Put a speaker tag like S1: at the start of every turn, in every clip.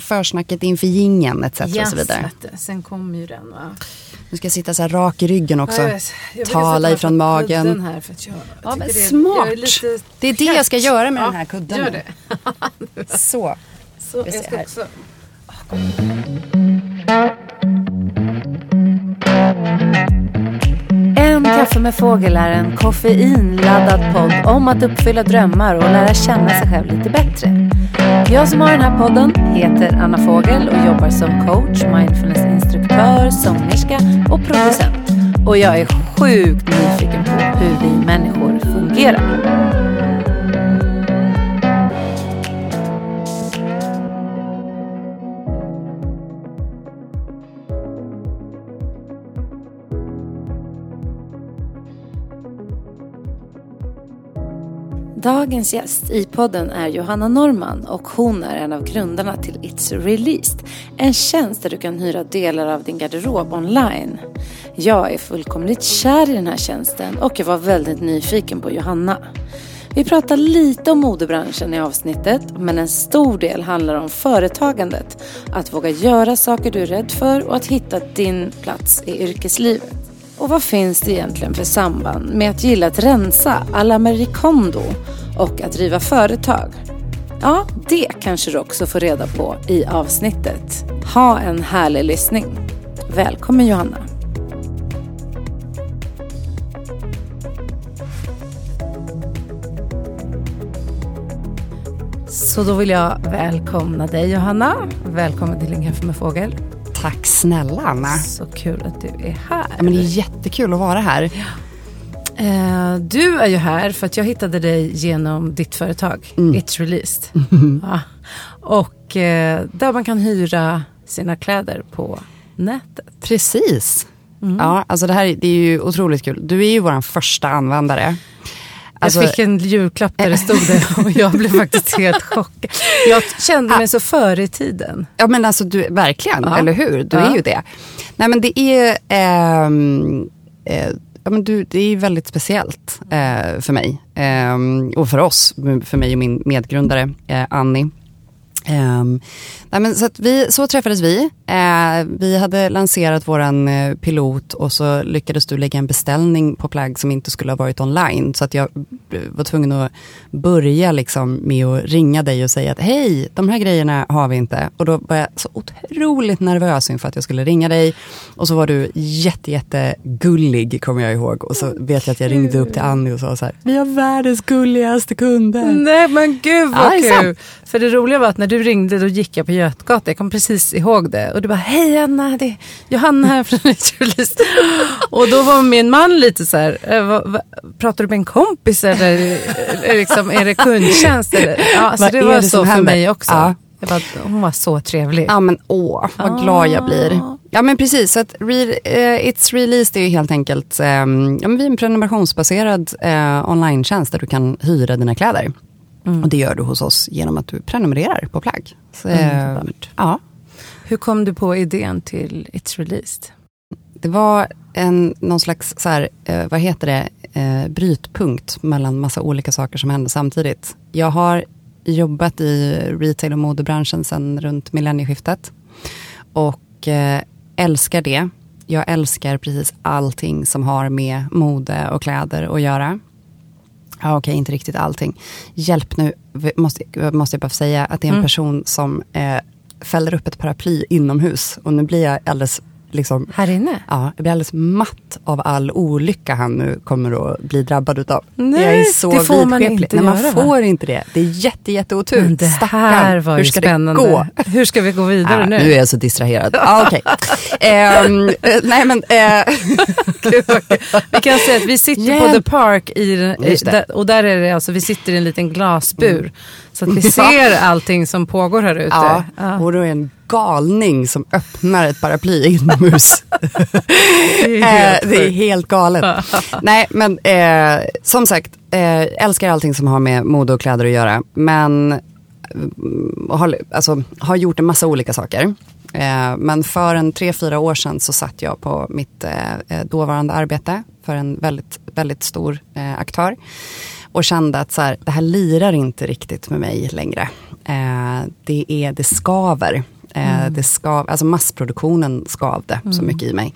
S1: försnacket inför gingen etc.
S2: Yes,
S1: och så vidare.
S2: Sen kommer ju den va.
S1: Nu ska jag sitta så här rak i ryggen också.
S2: Ja, jag vet. Jag
S1: Tala ifrån magen.
S2: Här för att jag
S1: Ja, men
S2: det
S1: smart.
S2: jag är lite
S1: Det är det jag ska göra med
S2: Ja,
S1: den här kudden.
S2: Gör det.
S1: Så.
S2: Så, jag ska också... En kaffe med fågel är en koffeinladdad podd om att uppfylla drömmar och lära känna sig själv lite bättre. Jag som har den här podden heter Anna Fågel och jobbar som coach, mindfulnessinstruktör, sångerska och producent. Och jag är sjukt nyfiken på hur vi människor fungerar. Dagens gäst i podden är Johanna Norman och hon är en av grundarna till It's Released. En tjänst där du kan hyra delar av din garderob online. Jag är fullkomligt kär i den här tjänsten och jag var väldigt nyfiken på Johanna. Vi pratar lite om modebranschen i avsnittet men en stor del handlar om företagandet. Att våga göra saker du är rädd för och att hitta din plats i yrkeslivet. Och vad finns det egentligen för samband med att gilla att rensa alla Kondo och att driva företag? Ja, det kanske du också får reda på i avsnittet. Ha en härlig lyssning. Välkommen Johanna. Så då vill jag välkomna dig Johanna. Välkommen till En kaffe med fågel.
S1: Tack snälla Anna.
S2: Så kul att du är här.
S1: Ja, men det är jättekul att vara här.
S2: Eh, du är ju här för att jag hittade dig genom ditt företag, It's Released. Ja. Och eh, där man kan hyra sina kläder på nätet.
S1: Precis. Ja, alltså det här det är ju otroligt kul. Du är ju vår första användare. Alltså,
S2: jag fick en julklapp där det stod det och jag blev faktiskt helt chockad. Jag kände mig så före i tiden.
S1: Ja men alltså du, verkligen,
S2: Ja.
S1: eller hur? Du
S2: Ja.
S1: är ju det. Nej men det är, ehm, eh, ja, men du, det är väldigt speciellt eh, för mig. ehm, och för oss, för mig och min medgrundare eh, Annie. Ehm, nej men så, vi, så träffades vi. Eh, vi hade lanserat våran eh, pilot och så lyckades du lägga en beställning på plagg som inte skulle ha varit online. Så att jag eh, var tvungen att börja liksom med att ringa dig och säga att hej, de här grejerna har vi inte. Och då var jag så otroligt nervös inför att jag skulle ringa dig. Och så var du jätte, jätte gullig kommer jag ihåg. Och så vet jag att jag ringde upp till Annie och sa så här, vi har världens gulligaste kunder.
S2: Nej men gud
S1: Ja,
S2: vad
S1: är
S2: kul. För det roliga var att när du ringde då gick jag på Götgatan. Jag kom precis ihåg det. Och du bara hej Anna, det är Johanna här från Released. Och då var min man lite så här, eh, pratar du med en kompis eller är, liksom, är det kundtjänst? Eller? Ja, så
S1: Vad
S2: det var
S1: det
S2: så för mig också.
S1: Ja.
S2: Jag bara, hon var så trevlig.
S1: Ja men åh, vad glad jag blir. Ja men precis, så att re, eh, It's Released är ju helt enkelt, ehm, ja, men vi är en prenumerationsbaserad eh, online-tjänst där du kan hyra dina kläder. Och det gör du hos oss genom att du prenumererar på plagg. Så, eh,
S2: Underbart.
S1: ja,
S2: Hur kom du på idén till It's Released?
S1: det var en, någon slags, så här, eh, vad heter det, eh, brytpunkt mellan massa olika saker som hände samtidigt. Jag har jobbat i retail och modebranschen sedan runt millennieskiftet. Och eh, älskar det. Jag älskar precis allting som har med mode och kläder att göra. Ja, okej, inte riktigt allting. Hjälp nu, måste, måste jag bara säga att det är en
S2: Mm.
S1: person som eh, fäller upp ett paraply inomhus. Och nu blir jag alldeles liksom,
S2: Här inne?
S1: Ja, jag blir alldeles matt av all olycka han nu kommer att bli drabbad utav.
S2: Nej,
S1: jag är så
S2: det får man inte
S1: Nej, man
S2: göra, va?
S1: får inte det. Det är jätte, jätte otur.
S2: Men det här var
S1: Hur ska
S2: spännande.
S1: det gå?
S2: Hur ska vi gå vidare
S1: Ah,
S2: nu?
S1: nu är jag så distraherad. Ah, okej. Ehm, eh, nej men,
S2: kul. vi kan säga att vi sitter
S1: Hjälp.
S2: på The Park i, i, och där är det alltså, vi sitter i en liten glasbur. Så att vi ser allting som pågår här ute.
S1: ja,
S2: Ja.
S1: och då är en galning som öppnar ett paraply inomhus.
S2: Det är
S1: Eh, det är helt galet. Nej, men eh, som sagt, eh, älskar allting som har med mode och kläder att göra. Men mm, har, alltså, har gjort en massa olika saker. Eh, men för en tre, fyra år sedan så satt jag på mitt eh, eh, dåvarande arbete för en väldigt, väldigt stor eh, aktör. Och kände att så här, det här lirar inte riktigt med mig längre. Eh, det, är, det skaver. Eh, mm. det skav, alltså massproduktionen skavde mm. så mycket i mig.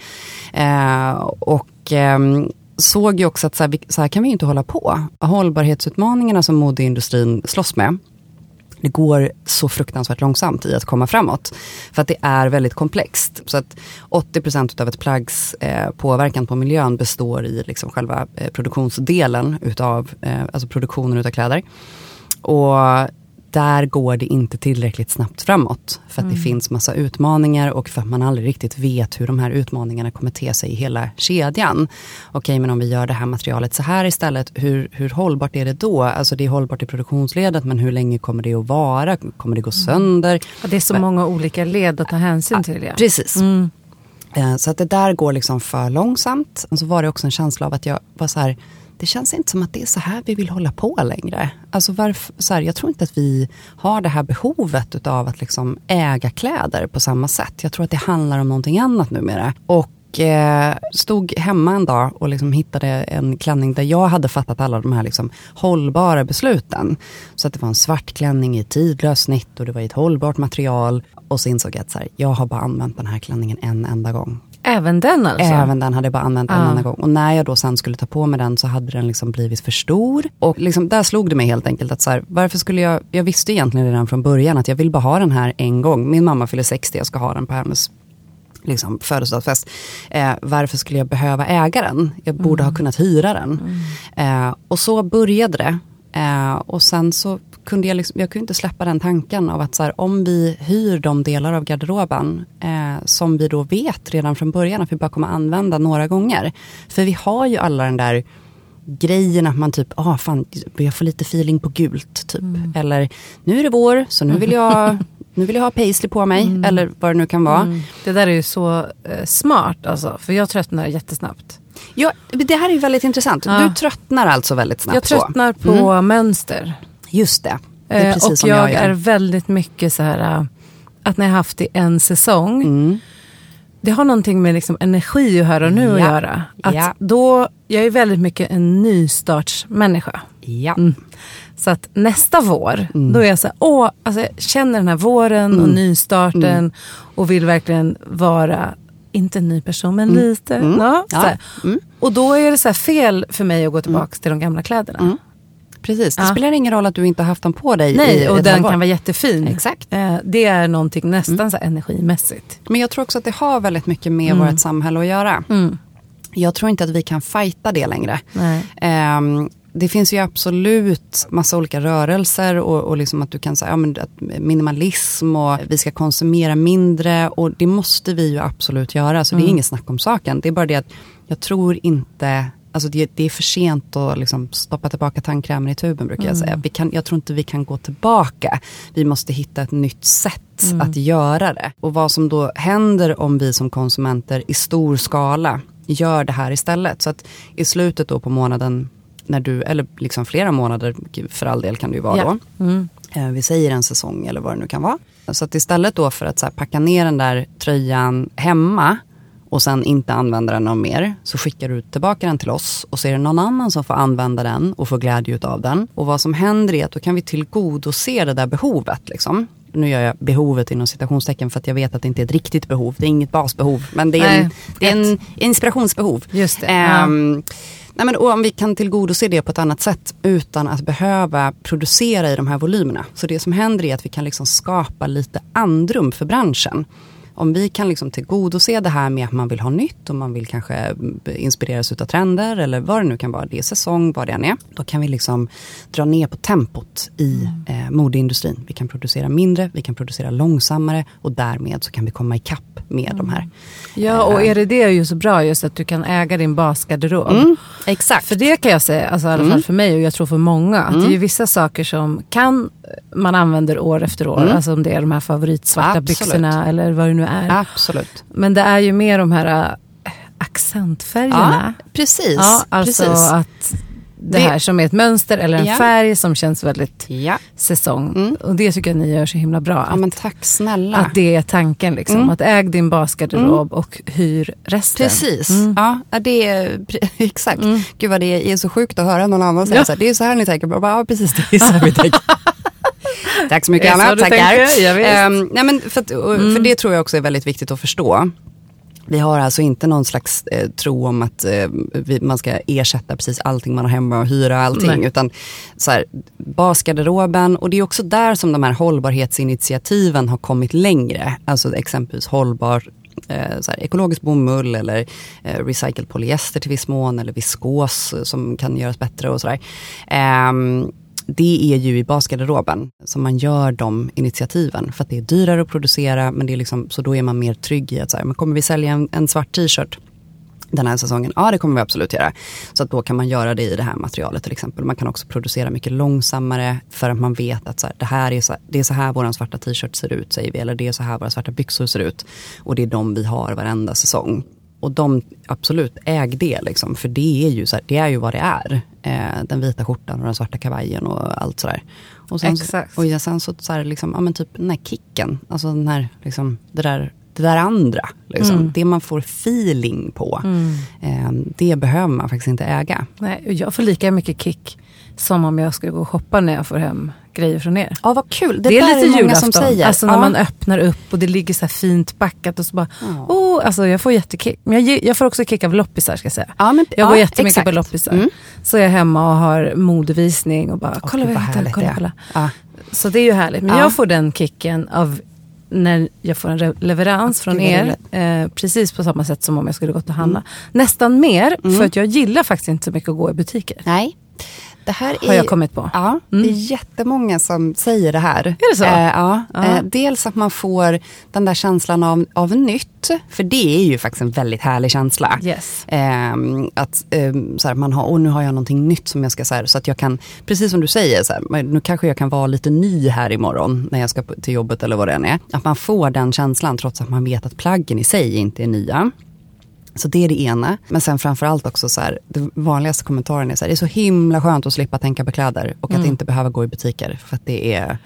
S1: Eh, och ehm, såg ju också att så här, så här kan vi inte hålla på. Hållbarhetsutmaningarna som modeindustrin slåss med, det går så fruktansvärt långsamt i att komma framåt. För att det är väldigt komplext. Så att 80% av ett plaggs eh, påverkan på miljön består i liksom själva eh, produktionsdelen utav, eh, alltså produktionen utav kläder. Och där går det inte tillräckligt snabbt framåt. För att mm. det finns massa utmaningar och för att man aldrig riktigt vet hur de här utmaningarna kommer te sig i hela kedjan. Okej, men om vi gör det här materialet så här istället, hur, hur hållbart är det då? Alltså det är hållbart i produktionsledet, men hur länge kommer det att vara? Kommer det gå mm. sönder?
S2: Ja, det är så många olika led att ta hänsyn till. Ja.
S1: Precis. Mm. Eh, så att det där går liksom för långsamt. Och så var det också en känsla av att jag var så här, det känns inte som att det är så här vi vill hålla på längre. Alltså varför, så här, jag tror inte att vi har det här behovet av att liksom äga kläder på samma sätt. Jag tror att det handlar om någonting annat numera. Och eh, stod hemma en dag och liksom hittade en klänning där jag hade fattat alla de här liksom hållbara besluten. Så att det var en svart klänning i tidlöst snitt och det var i ett hållbart material. Och så insåg jag att så här, jag har bara använt den här klänningen en enda gång.
S2: Även den alltså?
S1: Även den hade jag bara använt en enda gång. Och när jag då sen skulle ta på mig den så hade den liksom blivit för stor. Och liksom, där slog det mig helt enkelt att så här, varför skulle jag, jag visste egentligen redan från början att jag vill bara ha den här en gång. Min mamma fyller 60, jag ska ha den på hennes liksom, födelsedagsfest. Eh, varför skulle jag behöva äga den? Jag borde mm. ha kunnat hyra den. Mm. Eh, och så började det. Eh, och sen så kunde jag, liksom, jag kunde inte släppa den tanken av att så här, om vi hyr de delar av garderoben eh, som vi då vet redan från början att vi bara kommer använda några gånger. För vi har ju alla den där grejen att man typ, ah fan, jag får lite feeling på gult. Typ. Mm. Eller nu är det vår, så nu vill jag, nu vill jag ha paisley på mig. Mm. Eller vad det nu kan vara. Mm.
S2: Det där är ju så eh, smart alltså, för jag tröttnar jättesnabbt.
S1: Ja, det här är väldigt intressant. Ja. Du tröttnar alltså väldigt snabbt
S2: Jag tröttnar på, mm. mönster.
S1: Just det. det är
S2: eh, precis och som jag, jag är väldigt mycket så här äh, att när jag haft det en säsong. Mm. Det har någonting med liksom energi och här och nu ja. att göra. Att ja. då, jag är väldigt mycket en nystartsmänniska.
S1: Ja. Mm.
S2: Så att nästa vår, mm. då är jag så här, åh, alltså jag känner den här våren och mm. nystarten mm. och vill verkligen vara inte en ny person, men mm. lite. Mm. Ja, ja. Mm. Och då är det så fel för mig att gå tillbaka mm. till de gamla kläderna. Mm.
S1: Precis, det ja. spelar ingen roll att du inte har haft dem på dig.
S2: Nej,
S1: i,
S2: och den kan vara jättefin.
S1: Exakt.
S2: Eh, det är någonting nästan mm. så energimässigt.
S1: Men jag tror också att det har väldigt mycket med mm. vårt samhälle att göra. Jag tror inte att vi kan fighta det längre. Eh, det finns ju absolut massa olika rörelser och, och liksom att du kan säga ja, minimalism och vi ska konsumera mindre och det måste vi ju absolut göra så det är mm. inget snack om saken. Det är bara det att jag tror inte Alltså det, det, är för sent att liksom stoppa tillbaka tandkrämen i tuben brukar mm. jag säga. Vi kan, jag tror inte vi kan gå tillbaka. Vi måste hitta ett nytt sätt mm. att göra det. Och vad som då händer om vi som konsumenter i stor skala gör det här istället. Så att i slutet då på månaden, när du, eller liksom flera månader för all del kan det ju vara ja. då. Mm. Eh, vi säger en säsong eller vad det nu kan vara. Så att istället då för att så packa ner den där tröjan hemma och sen inte använda den någon mer så skickar du tillbaka den till oss och så är det någon annan som får använda den och få glädje av den. Och vad som händer är att då kan vi tillgodose det där behovet. Liksom. Nu gör jag behovet inom citationstecken för att jag vet att det inte är ett riktigt behov. Det är inget basbehov men det är, Nej, en, det är en inspirationsbehov.
S2: Just det. Ja.
S1: Nej, men om vi kan tillgodose det på ett annat sätt utan att behöva producera i de här volymerna. Så det som händer är att vi kan liksom skapa lite andrum för branschen om vi kan liksom tillgodose det här med att man vill ha nytt och man vill kanske inspireras av trender eller vad det nu kan vara, det är säsong, vad det än är. Då kan vi liksom dra ner på tempot i mm. eh, modeindustrin. Vi kan producera mindre, vi kan producera långsammare och därmed så kan vi komma ikapp med mm. de här.
S2: Ja och eh, är det det ju så bra just att du kan äga din basgarderob. Mm,
S1: exakt.
S2: För det kan jag säga, alltså, i alla fall mm. för mig och jag tror för många, att det är mm. vissa saker som kan man använder år efter år. Mm. Alltså om det är de här favoritsvarta Absolut. byxorna eller vad det nu är.
S1: Absolut.
S2: Men det är ju mer de här äh, accentfärgerna.
S1: Ja, precis.
S2: Ja, alltså
S1: precis.
S2: att det, här som är ett mönster eller en ja. färg som känns väldigt ja. säsong. Mm. Och det tycker jag ni gör så himla bra.
S1: Att, men tack snälla.
S2: Att det är tanken liksom. Mm. Att äg din basgarderob mm. och hyr resten.
S1: Precis. Mm. Ja, det är exakt. Mm. Gud vad det är så sjukt att höra någon annan säga ja. så här. Det är så här ni tänker. Ja, precis det är så här vi tänker. Tack så mycket
S2: så
S1: Anna, tackar.
S2: tänker? Ja, visst.
S1: Ehm, nej, men för, att,
S2: Mm.
S1: för det tror jag också är väldigt viktigt att förstå. Vi har alltså inte någon slags eh, tro om att eh, vi, man ska ersätta precis allting man har hemma och hyra allting.
S2: Nej.
S1: Utan så här, basgarderoben och det är också där som de här hållbarhetsinitiativen har kommit längre. Alltså exempelvis hållbar eh, så här, ekologisk bomull eller eh, recycled polyester till viss mån eller viskos eh, som kan göras bättre och sådär. Ehm, det är ju i basgarderoben som man gör de initiativen. För att det är dyrare att producera men det är liksom, så då är man mer trygg i att så här, men kommer vi sälja en, en svart t-shirt den här säsongen? Ja det kommer vi absolut göra. Så att då kan man göra det i det här materialet till exempel. Man kan också producera mycket långsammare för att man vet att så här, det, här är så, det är så här vår svarta t-shirt ser ut säger vi. Eller det är så här våra svarta byxor ser ut. Och det är de vi har varenda säsong. Och de, absolut, äg det liksom. För det är ju, så här, det är ju vad det är. Eh, den vita skjortan och den svarta kavajen och allt sådär. Och sen,
S2: Exakt.
S1: Och ja, sen så, så här, liksom, ja men typ den här kicken. Alltså den här, liksom, det där det där andra, liksom.
S2: Mm.
S1: det man får feeling på. Eh, det behöver man faktiskt inte äga.
S2: Nej, jag får lika mycket kick som om jag skulle gå och shoppa när jag får hem grejer från er.
S1: Ja vad kul, det,
S2: Det, är lite
S1: många
S2: julafton.
S1: som säger.
S2: Alltså när
S1: ja.
S2: man öppnar upp och det ligger så här fint packat och så bara,
S1: Ja.
S2: oh, alltså jag får jättekick. Men jag, jag får också kick av loppisar ska jag säga.
S1: ja, men,
S2: Jag går
S1: ja,
S2: jättemycket
S1: exakt.
S2: på loppisar.
S1: Mm.
S2: Så är jag hemma och har modevisning och bara,
S1: Åh,
S2: kolla vad jag hittar, kolla,
S1: är.
S2: Så det är ju härligt. Men
S1: Ja.
S2: jag får den kicken av när jag får en leverans från er. Eh, precis på samma sätt som om jag skulle gått och handla.
S1: Mm.
S2: Nästan mer, för att jag gillar faktiskt inte så mycket att gå i butiker.
S1: Nej, det här
S2: Har
S1: är,
S2: jag kommit på.
S1: Ja, det är jättemånga som säger det här.
S2: Är det så?
S1: Eh, ja. Eh, dels att man får den där känslan av, av nytt, för det är ju faktiskt en väldigt härlig känsla.
S2: Yes.
S1: Ehm, att ehm, så här, man har, och nu har jag någonting nytt som jag ska, så, här, så att jag kan, precis som du säger, så här, nu kanske jag kan vara lite ny här imorgon när jag ska till jobbet eller vad det än är. Att man får den känslan trots att man vet att plaggen i sig inte är nya. Så det är det ena. Men sen framförallt också så här, det vanligaste kommentaren är så här, det är så himla skönt att slippa tänka på kläder och att inte behöva gå i butiker. För att det är,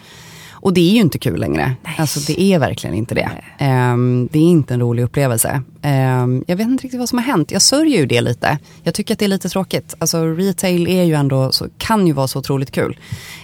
S1: och det är ju inte kul längre. Alltså det är verkligen inte det. Ehm, det är inte en rolig upplevelse. Ehm, jag vet inte riktigt vad som har hänt. Jag sörjer ju det lite. Jag tycker att det är lite tråkigt. Alltså retail är ju ändå, så, kan ju vara så otroligt kul.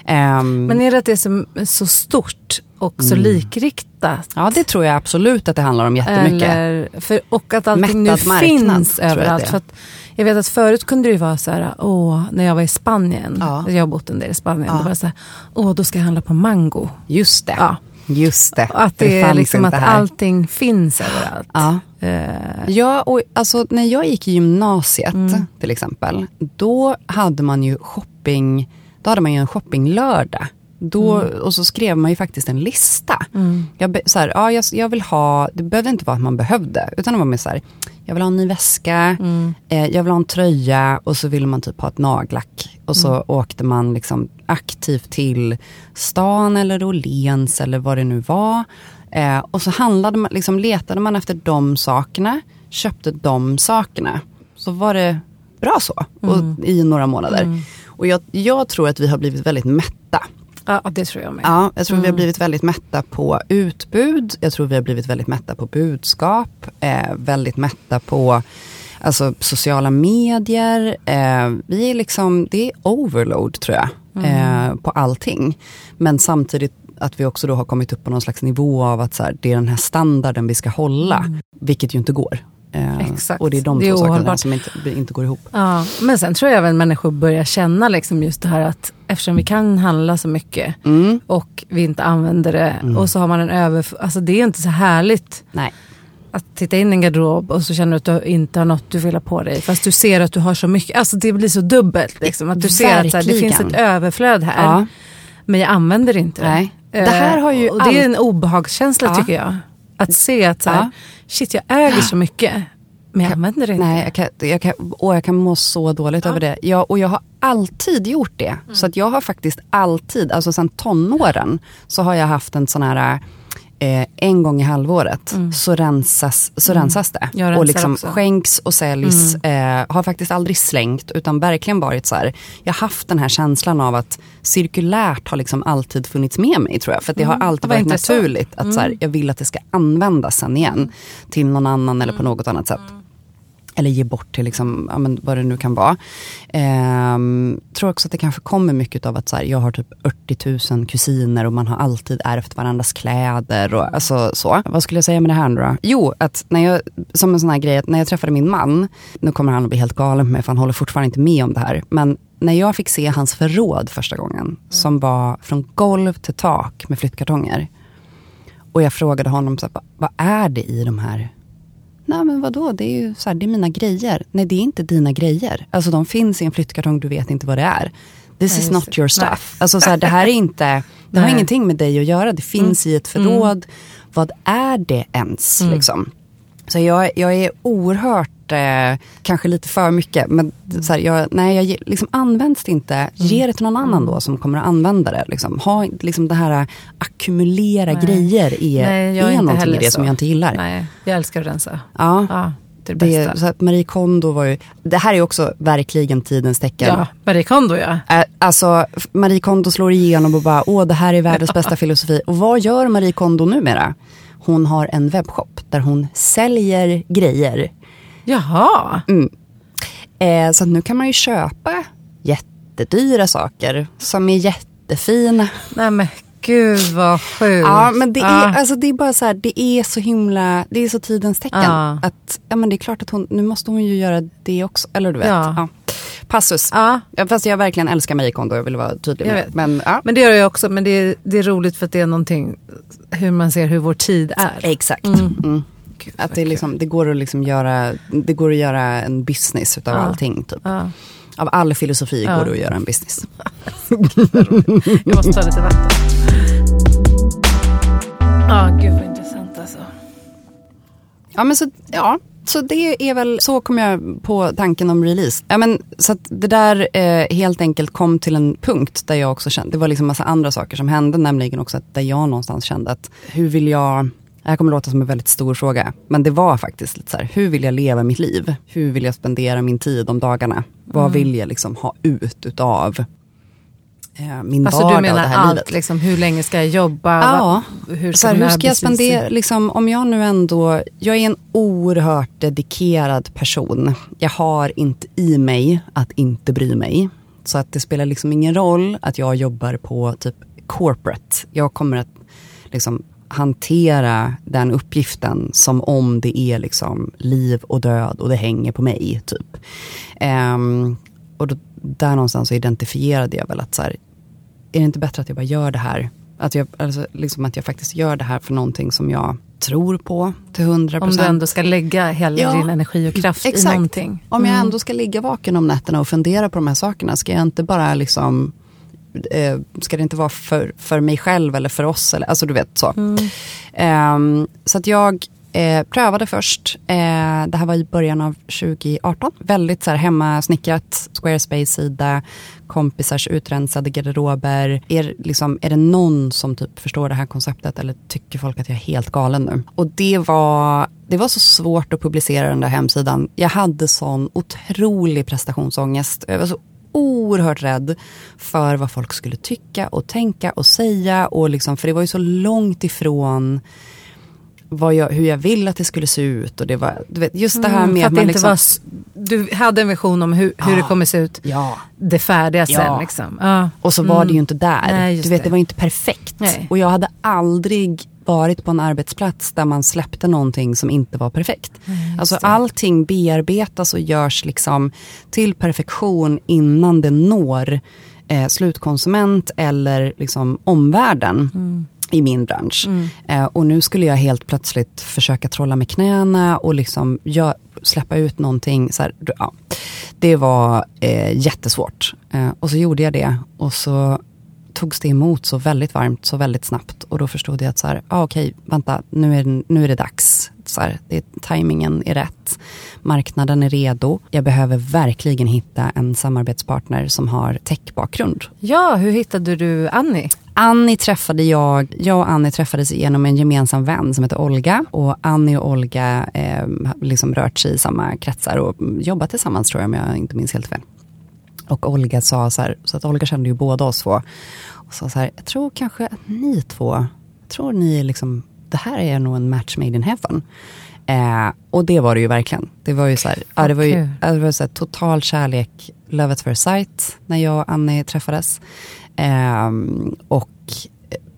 S1: Ehm,
S2: Men är det att det är så, så stort och så
S1: Mm.
S2: likriktat?
S1: ja det tror jag absolut att det handlar om jättemycket.
S2: Eller, för, och att allting nu
S1: marknad,
S2: finns
S1: jag
S2: överallt.
S1: det är.
S2: Att jag vet att förut kunde det vara så här, åh, när jag var i Spanien,
S1: Ja.
S2: jag har bott en del i Spanien,
S1: Ja.
S2: då var det så här, åh, då ska jag handla på mango.
S1: Just det.
S2: Ja.
S1: Just det.
S2: Att det, är
S1: fanns
S2: liksom att
S1: här.
S2: allting finns överallt.
S1: Ja.
S2: Eh,
S1: Ja, och alltså när jag gick i gymnasiet
S2: Mm.
S1: till exempel, då hade man ju shopping, då hade man ju en shoppinglördag. Då,
S2: Mm.
S1: Och så skrev man ju faktiskt en lista. Jag, be- så här, ja, jag, jag vill ha, det behövde inte vara att man behövde, utan det var mer så här, jag vill ha en ny väska,
S2: Mm.
S1: eh, jag vill ha en tröja och så ville man typ ha ett nagellack. Och så
S2: Mm.
S1: åkte man liksom aktivt till stan eller Åhléns eller vad det nu var. Eh, och så handlade man, liksom letade man efter de sakerna, köpte de sakerna. Så var det bra så och, i några månader. Och jag, jag tror att vi har blivit väldigt mätta.
S2: Ja, det tror jag med.
S1: Ja, jag tror vi har
S2: Mm.
S1: blivit väldigt mätta på utbud. Jag tror vi har blivit väldigt mätta på budskap. Eh, väldigt mätta på alltså, sociala medier. Eh, vi är liksom, det är overload tror jag.
S2: Mm.
S1: Eh, på allting. Men samtidigt att vi också då har kommit upp på någon slags nivå av att så här, det är den här standarden vi ska hålla. Vilket ju inte går. Eh,
S2: Mm. Exakt.
S1: Och det är de
S2: Det är
S1: två sakerna som inte, inte går ihop.
S2: Ja, men sen tror jag även människor börjar känna liksom just det här att eftersom vi kan handla så mycket
S1: Mm.
S2: och vi inte använder det och så har man en över... Alltså det är inte så härligt
S1: Nej.
S2: att titta in i en garderob och så känner du att du inte har något du vill ha på dig. Fast du ser att du har så mycket. Alltså det blir så dubbelt. Liksom. Att du ser att så här, det finns
S1: Verkligen.
S2: ett överflöd här.
S1: Ja.
S2: Men jag använder inte det.
S1: Nej. Det här har ju
S2: och det är en obehagskänsla
S1: Ja.
S2: tycker jag. Att se att så här,
S1: Ja.
S2: shit jag äger så mycket. Men jag använder det inte.
S1: Nej, jag kan, jag kan, och jag kan må så dåligt över det. Jag, och jag har alltid gjort det.
S2: Mm.
S1: Så att jag har faktiskt alltid, alltså sen tonåren, så har jag haft en sån här, eh, en gång i halvåret så, rensas, så rensas det.
S2: Mm. Jag rensar
S1: och liksom
S2: också. Mm.
S1: skänks och säljs. Eh, har faktiskt aldrig slängt, utan verkligen varit så här, jag har haft den här känslan av att cirkulärt har liksom alltid funnits med mig tror jag. För det har alltid
S2: Mm. vad
S1: varit naturligt att så här, jag vill att det ska användas sen igen till någon annan eller på
S2: Mm.
S1: något annat sätt. Eller ge bort till liksom, ja, men vad det nu kan vara. Ehm, tror också att det kanske kommer mycket av att så här, jag har typ 80 000 kusiner och man har alltid ärvt varandras kläder. Och, alltså, så. Vad skulle jag säga med det här nu då? Jo, att när jag, som en sån här grej, när jag träffade min man, nu kommer han att bli helt galen på mig för han håller fortfarande inte med om det här. Men när jag fick se hans förråd första gången, mm. som var från golv till tak med flyttkartonger. Och jag frågade honom, så här, vad är det i de här Nej men vadå, det är ju så här, det är mina grejer. Nej det är inte dina grejer. Alltså de finns i en flyttkartong, du vet inte vad det är. This Nej, is not your stuff. Nej. Alltså så här, det här är inte, det har ingenting med dig att göra. Det finns mm. i ett förråd. Mm. Vad är det ens? Mm. Liksom? Så jag, jag är oerhört eh, kanske lite för mycket. Men så här, jag, nej, jag, liksom, används det inte, mm. ge det till någon annan då som kommer att använda det. Liksom. Ha liksom det här ackumulera nej. grejer är, nej, är någonting i det så. som jag inte gillar.
S2: Nej, jag älskar att rensa.
S1: Ja. ja. Det, det så att Marie Kondo var ju, det här är också verkligen tidens tecken.
S2: Ja, Marie Kondo ja.
S1: Alltså Marie Kondo slår igenom och bara, åh det här är världens bästa filosofi. Och vad gör Marie Kondo numera? Hon har en webbshop där hon säljer grejer
S2: Jaha. Mm.
S1: Eh, så nu kan man ju köpa jättedyra saker som är jättefina.
S2: Nej men gud vad sjukt.
S1: Ja men det är, ah. alltså, det är bara så här, det är så himla, det är så tidens tecken. Ah. Att, ja men det är klart att hon, nu måste hon ju göra det också. Eller du vet. Ja. ja. Passus. Ja. Fast jag verkligen älskar Marie Kondo, jag vill vara tydlig med det. Men, ja.
S2: men det gör jag också, men det är, det är roligt för att det är någonting, hur man ser hur vår tid är.
S1: Exakt. Mm. Mm. Att det, liksom, det, går att liksom göra, det går att göra en business utav ja. allting. Typ. Ja. Av all filosofi ja. går det att göra en business.
S2: jag måste ta lite vatten. Ja, gud vad intressant alltså.
S1: Ja, men så, ja, så det är väl, så kom jag på tanken om release. Ja, men, så det där eh, helt enkelt kom till en punkt där jag också kände, det var liksom massa andra saker som hände, nämligen också att där jag någonstans kände att hur vill jag det här kommer låta som en väldigt stor fråga. Men det var faktiskt lite så här, hur vill jag leva mitt liv? Hur vill jag spendera min tid om dagarna? Mm. Vad vill jag liksom ha ut utav eh, min alltså, vardag
S2: du menar
S1: och det här
S2: allt,
S1: livet?
S2: Liksom, hur länge ska jag jobba?
S1: Ja, hur ska, här, hur ska jag spendera, liksom, om jag nu ändå, jag är en oerhört dedikerad person. Jag har inte i mig att inte bry mig. Så att det spelar liksom ingen roll att jag jobbar på typ corporate. Jag kommer att liksom hantera den uppgiften som om det är liksom liv och död och det hänger på mig. typ. Um, och då, där någonstans så identifierade jag väl att så här, är det inte bättre att jag bara gör det här? Att jag, alltså, liksom att jag faktiskt gör det här för någonting som jag tror på till hundra procent.
S2: Om du ändå ska lägga hela ja, din energi och kraft exakt. i någonting.
S1: Om jag mm. ändå ska ligga vaken om nätterna och fundera på de här sakerna, ska jag inte bara liksom eh, ska det inte vara för, för mig själv eller för oss? Eller, alltså du vet så. Mm. Eh, så att jag eh, prövade först, eh, det här var i början av 2018. Väldigt så här hemmasnickrat, Squarespace-sida, kompisars utrensade garderober. Är, liksom, är det någon som typ förstår det här konceptet eller tycker folk att jag är helt galen nu? Och det var, det var så svårt att publicera den där hemsidan. Jag hade sån otrolig prestationsångest. Jag var så oerhört rädd för vad folk skulle tycka och tänka och säga. Och liksom, för det var ju så långt ifrån vad jag, hur jag vill att det skulle se ut. Och det var, du vet, just det här mm, med...
S2: Mm, att liksom, var, du hade en vision om hur, hur det kommer se ut.
S1: Ja.
S2: Det färdiga sen. Ja. Liksom.
S1: Ah. Och så var mm. det ju inte där. Nej, du vet, det. det var inte perfekt. Nej. Och jag hade aldrig varit på en arbetsplats där man släppte någonting som inte var perfekt. Mm, alltså det. allting bearbetas och görs liksom till perfektion innan det når eh, slutkonsument eller liksom omvärlden. Mm i min bransch. Mm. Eh, och nu skulle jag helt plötsligt försöka trolla med knäna och liksom gör, släppa ut någonting. Så här, ja. Det var eh, jättesvårt. Eh, och så gjorde jag det och så togs det emot så väldigt varmt, så väldigt snabbt. Och då förstod jag att så här, ah, okej, vänta, nu är, nu är det dags. Så här, det, tajmingen är rätt, marknaden är redo. Jag behöver verkligen hitta en samarbetspartner som har techbakgrund.
S2: Ja, hur hittade du Annie?
S1: Annie träffade jag, jag och Annie träffades genom en gemensam vän som heter Olga. Och Annie och Olga eh, liksom rört sig i samma kretsar och jobbat tillsammans tror jag om jag inte minns helt fel. Och Olga sa så här, så att Olga kände ju båda oss två. Och sa så här, jag tror kanske att ni två, jag tror ni liksom, det här är nog en match made in heaven. Eh, och det var det ju verkligen. Det var ju så här, ja, det var ju, det var så här, total kärlek, love at first sight, när jag och Annie träffades. Ehm, och eh,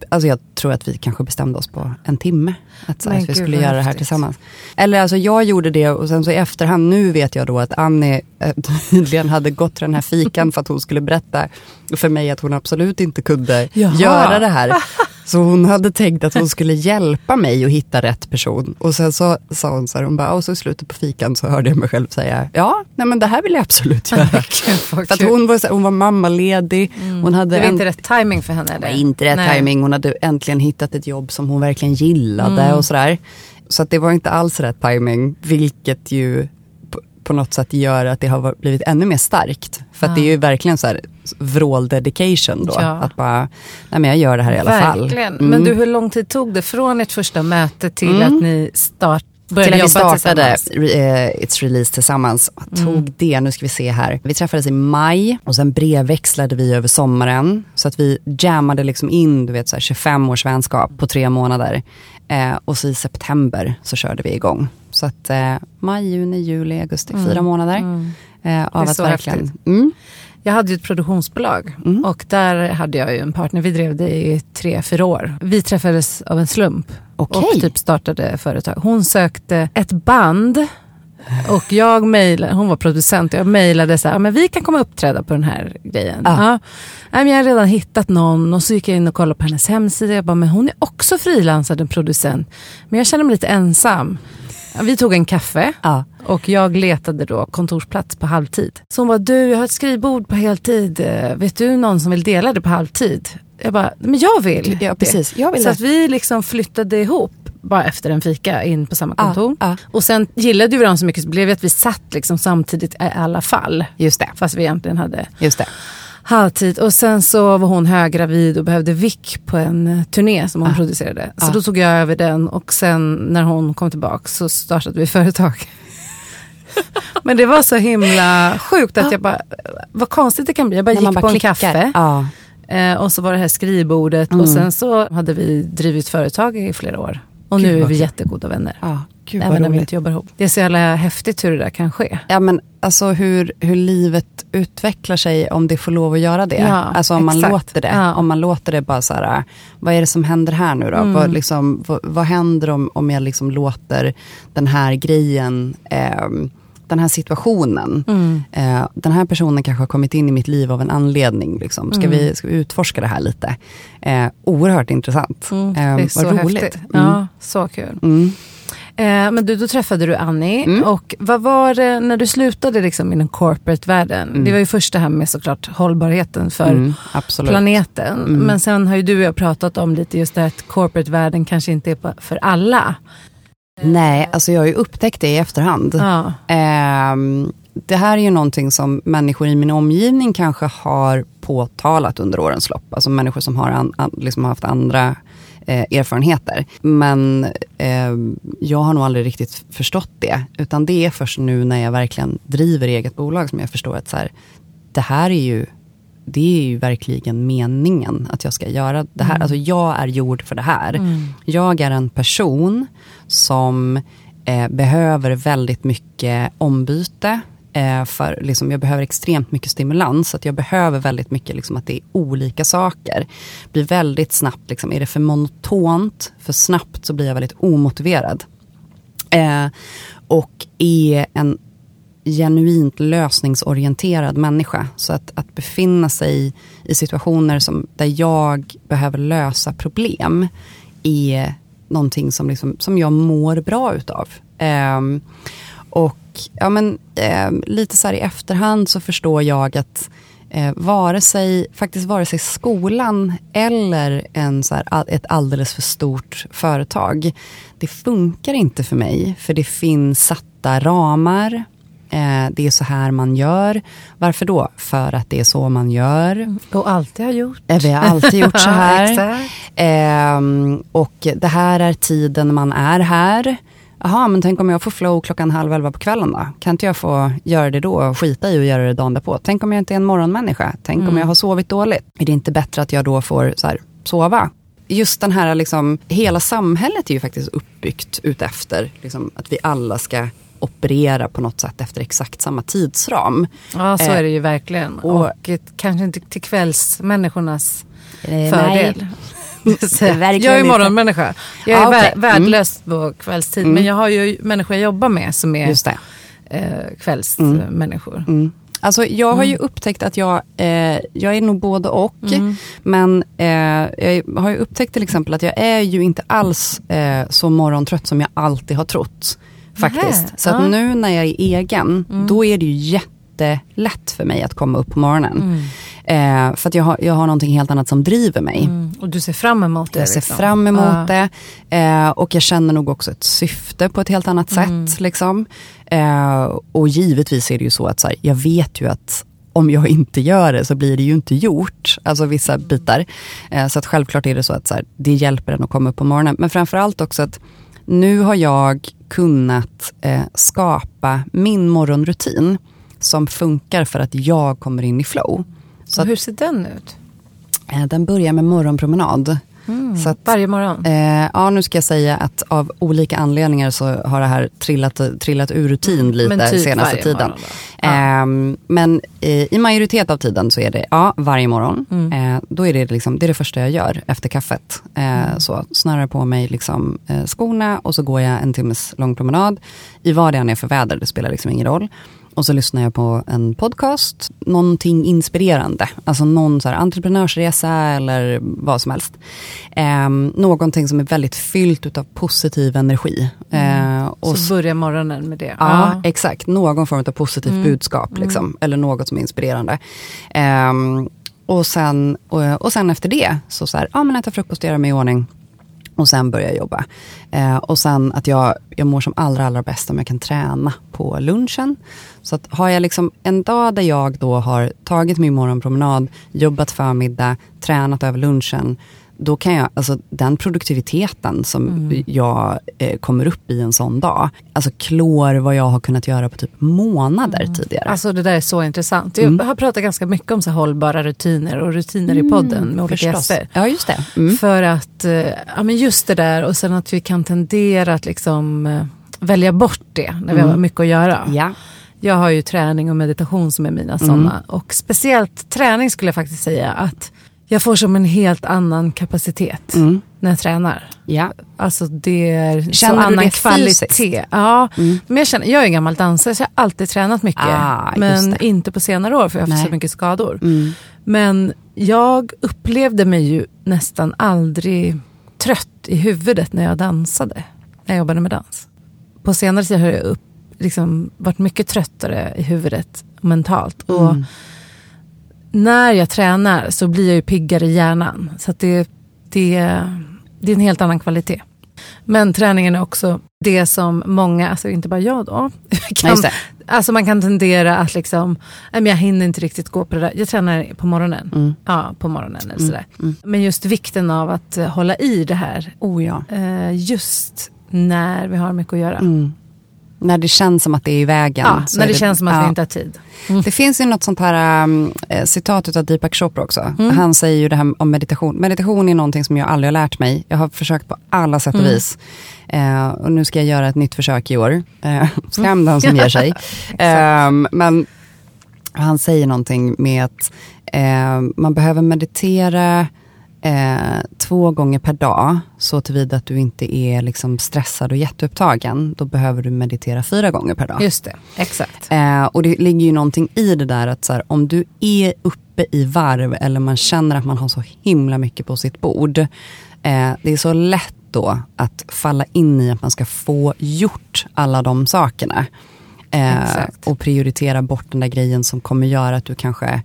S1: alltså jag tror att vi kanske bestämde oss på en timme. Att, så, att vi skulle göra det här tillsammans. Eller alltså jag gjorde det och sen så i efterhand, nu vet jag då att Annie eh, tydligen hade gått till den här fikan för att hon skulle berätta för mig att hon absolut inte kunde
S2: Jaha.
S1: göra det här. Så hon hade tänkt att hon skulle hjälpa mig att hitta rätt person. Och sen så sa hon så här, hon bara, och så i slutet på fikan så hörde jag mig själv säga, ja, nej men det här vill jag absolut göra. För att hon var, så här, hon var mammaledig, hon hade
S2: Det var
S1: en-
S2: inte rätt timing för henne?
S1: det
S2: Eller?
S1: var inte rätt
S2: Nej.
S1: timing. Hon hade äntligen hittat ett jobb som hon verkligen gillade
S2: Mm.
S1: och sådär. Så att det var inte alls rätt timing, vilket ju på, något sätt gör att det har blivit ännu mer starkt. För att det är ju verkligen så här vrål dedication då.
S2: Ja.
S1: Att bara, nej men jag gör det här i alla fall.
S2: Verkligen.
S1: Mm.
S2: Men du, hur lång tid tog det från ert första möte till att ni start,
S1: till
S2: började
S1: att vi startade eh, It's Release tillsammans. Vad tog det? Nu ska vi se här. Vi träffades i maj och sen brevväxlade vi över sommaren. Så att vi jammade liksom in du vet, så här 25 års vänskap på tre månader. Eh, och så i september så körde vi igång. Så att eh, maj, juni, juli, augusti, fyra månader. Eh, av
S2: är
S1: att
S2: så
S1: verkligen,
S2: häftigt.
S1: mm,
S2: Jag hade ju ett produktionsbolag
S1: Mm.
S2: och där hade jag ju en partner. Vi drev det i tre, fyra år. Vi träffades av en slump
S1: Okej.
S2: och typ startade företag. Hon sökte ett band och jag mejlade, hon var producent och jag mejlade så här, "Ja, men vi kan komma och uppträda på den här grejen.
S1: Ja.
S2: Ja. Jag har redan hittat någon och så gick jag in och kollade på hennes hemsida. Jag bara, men hon är också frilansad en producent. Men jag känner mig lite ensam. Vi tog en kaffe
S1: Ja.
S2: Och jag letade då kontorsplats på halvtid. Så hon bara, du jag har ett skrivbord på heltid. Eh, Vet du någon som vill dela det på halvtid? Jag bara, men jag vill.
S1: Ja,
S2: det."
S1: precis. Jag vill
S2: Så
S1: det.
S2: att vi liksom flyttade ihop bara efter en fika in på samma
S1: Ja,
S2: kontor.
S1: ja.
S2: Och sen gillade vi varandra så mycket så blev det att vi satt liksom samtidigt i alla fall.
S1: Just det.
S2: Fast vi egentligen hade
S1: Just det.
S2: halvtid. Och sen så var hon höggravid och behövde vick på en eh, turné som hon
S1: Ah.
S2: producerade. Så
S1: Ah.
S2: då tog jag över den och sen när hon kom tillbaka så startade vi företag. Men det var så himla sjukt att jag bara, vad konstigt det kan bli. Jag bara
S1: När
S2: gick
S1: man bara
S2: på en
S1: klickar.
S2: kaffe
S1: Ja.
S2: eh, och så var det här skrivbordet
S1: Mm.
S2: och sen så hade vi drivit företag i flera år. Och
S1: Gud,
S2: nu är vi jättegoda vänner.
S1: Ja, gud
S2: Även när vi inte jobbar ihop. Det är så jävla häftigt hur det där kan ske.
S1: Ja men alltså hur, hur livet utvecklar sig om det får lov att göra det.
S2: Ja,
S1: alltså om man
S2: exakt.
S1: låter det.
S2: Ja.
S1: Om man låter det bara så här, vad är det som händer här nu då?
S2: Mm.
S1: Vad, liksom, vad, vad händer om, om jag liksom låter den här grejen, ehm, den här situationen,
S2: Mm.
S1: eh, den här personen kanske har kommit in i mitt liv av en anledning. Liksom. Ska,
S2: Mm.
S1: vi, ska vi utforska det här lite? Eh, oerhört intressant.
S2: Mm, det
S1: Eh,
S2: är så
S1: roligt.
S2: häftigt.
S1: Mm.
S2: Ja, så kul.
S1: Mm.
S2: Eh, men du, då träffade du Annie
S1: Mm.
S2: och vad var det när du slutade liksom i den corporate-världen? Det var ju först det här med såklart hållbarheten för planeten. Men sen har ju du och jag pratat om lite just det här att corporate-världen kanske inte är för alla.
S1: Nej, alltså jag har ju upptäckt det i efterhand.
S2: Ja.
S1: Ehm, det här är ju någonting som människor i min omgivning kanske har påtalat under årens lopp. Alltså människor som har an, an, liksom haft andra eh, erfarenheter. Men ehm, jag har nog aldrig riktigt förstått det. Utan det är först nu när jag verkligen driver eget bolag som jag förstår att så här, det här är ju det är ju verkligen meningen att jag ska göra det här. Alltså jag är gjord för det här.
S2: Mm.
S1: Jag är en person som eh, behöver väldigt mycket ombyte. Eh, för liksom, jag behöver extremt mycket stimulans. Så att jag behöver väldigt mycket liksom, att det är olika saker. Blir väldigt snabbt, liksom, är det för monotont, för snabbt så blir jag väldigt omotiverad. Eh, och är en genuint lösningsorienterad människa. Så att, att befinna sig i situationer som, där jag behöver lösa problem är någonting som, liksom, som jag mår bra utav. Ehm, och ja, men, ehm, lite så här i efterhand så förstår jag att eh, vare sig, faktiskt vare sig skolan eller en så här, ett alldeles för stort företag, det funkar inte för mig. För det finns satta ramar, eh, det är så här man gör. Varför då? För att det är så man gör.
S2: Och alltid har gjort.
S1: Eh, Vi har alltid gjort så här. Ehm, och det här är tiden man är här. Jaha, men tänk om jag får flow klockan halv elva på kvällen då? Kan inte jag få göra det då och skita i att göra det dagen därpå? Tänk om jag inte är en morgonmänniska? Tänk om
S2: Mm.
S1: jag har sovit dåligt? Är det inte bättre att jag då får så här, sova just den här, liksom, hela samhället är ju faktiskt uppbyggt utefter liksom, att vi alla ska operera på något sätt efter exakt samma tidsram.
S2: Ja, så är det ju verkligen. Och, och kanske inte till kvällsmänniskornas
S1: eh,
S2: fördel.
S1: Nej.
S2: jag är morgonmänniska. Jag är ah, okay. värdelös mm. på kvällstid. Mm. Men jag har ju människor jag jobbar med som är eh, kvällsmänniskor. Mm.
S1: mm. Alltså jag har ju mm. upptäckt att jag, eh, jag är nog både och. Mm. Men eh, jag har ju upptäckt till exempel att jag är ju inte alls eh, så morgontrött som jag alltid har trott. Faktiskt. Nähe, så att nu när jag är egen, mm. då är det ju jättelätt för mig att komma upp på morgonen. Mm. Eh, för att jag har, jag har någonting helt annat som driver mig. Mm.
S2: Och du ser fram emot det?
S1: Jag ser liksom. fram emot ah. det. Eh, och jag känner nog också ett syfte på ett helt annat mm. sätt. Liksom. Eh, och givetvis är det ju så att så här, jag vet ju att om jag inte gör det så blir det ju inte gjort. Alltså vissa bitar. Eh, så att självklart är det så att så här, det hjälper en att komma upp på morgonen. Men framförallt också att nu har jag kunnat eh, skapa min morgonrutin som funkar för att jag kommer in i flow.
S2: Så hur ser den ut?
S1: Eh, den börjar med morgonpromenad.
S2: Mm, så att, varje morgon?
S1: Eh, ja, nu ska jag säga att av olika anledningar så har det här trillat, trillat ur rutin lite men typ senaste tiden. Ja. Eh, men eh, i majoritet av tiden så är det ja, varje morgon. Mm. Eh, då är det, liksom, det är det första jag gör efter kaffet. Eh, mm. Så snörar på mig liksom, eh, skorna och så går jag en timmes lång promenad. I vad det än är för väder, det spelar liksom ingen roll. Och så lyssnar jag på en podcast, någonting inspirerande. Alltså någon så här entreprenörsresa eller vad som helst. Eh, någonting som är väldigt fyllt av positiv energi.
S2: Mm. Eh, och så börjar morgonen med det?
S1: Ja, ah. exakt. Någon form av positivt mm. budskap. Mm. Liksom, mm. Eller något som är inspirerande. Eh, och, sen, och, och sen efter det, så, så här, ja, men äta frukost, göra mig i ordning och sen börja jobba. Eh, och sen att jag, jag mår som allra, allra bäst om jag kan träna på lunchen. Så att har jag liksom en dag där jag då har tagit min morgonpromenad, jobbat förmiddag, tränat över lunchen, då kan jag, alltså den produktiviteten som mm. jag eh, kommer upp i en sån dag, alltså klår vad jag har kunnat göra på typ månader mm. tidigare.
S2: Alltså det där är så intressant. Jag mm. har pratat ganska mycket om så hållbara rutiner och rutiner i mm, podden med olika gäster.
S1: Ja, just det.
S2: Mm. För att, eh, ja men just det där och sen att vi kan tendera att liksom eh, välja bort det när vi har mm. mycket att göra.
S1: Ja.
S2: Jag har ju träning och meditation som är mina sådana. Och speciellt träning skulle jag faktiskt säga att jag får som en helt annan kapacitet mm. när jag tränar.
S1: Ja.
S2: Alltså det är
S1: känner
S2: så annan kvalitet.
S1: Fysiskt?
S2: Ja, mm. men jag, känner, jag är gammal dansare så jag har alltid tränat mycket. Ah, men inte på senare år för jag har haft så mycket skador. Mm. Men jag upplevde mig ju nästan aldrig trött i huvudet när jag dansade. När jag jobbade med dans. På senare tid har jag upp, liksom, varit mycket tröttare i huvudet mentalt. Och mm när jag tränar så blir jag ju piggare i hjärnan. Så det, det, det är en helt annan kvalitet. Men träningen är också det som många, alltså inte bara jag då, kan, alltså man kan tendera att liksom, jag hinner inte riktigt gå på det där. Jag tränar på morgonen. Mm. Ja, på morgonen eller mm. sådär. Mm. Men just vikten av att hålla i det här.
S1: Oh ja.
S2: Eh, just när vi har mycket att göra.
S1: När det känns som att det är i vägen.
S2: Ja, när det, det, känns som att ja. vi inte har tid.
S1: Mm. Det finns ju något sånt här um, citat av Deepak Chopra också. Mm. Han säger ju det här om meditation. Meditation är någonting som jag aldrig har lärt mig. Jag har försökt på alla sätt och mm. vis. Uh, och nu ska jag göra ett nytt försök i år. Uh, skam den som ger sig. uh, men han säger någonting med att uh, man behöver meditera eh, två gånger per dag, så tillvida att du inte är liksom stressad och jätteupptagen, då behöver du meditera fyra gånger per dag.
S2: Just det, exakt.
S1: Eh, och det ligger ju någonting i det där att så här, om du är uppe i varv eller man känner att man har så himla mycket på sitt bord, eh, det är så lätt då att falla in i att man ska få gjort alla de sakerna. Eh, och prioritera bort den där grejen som kommer göra att du kanske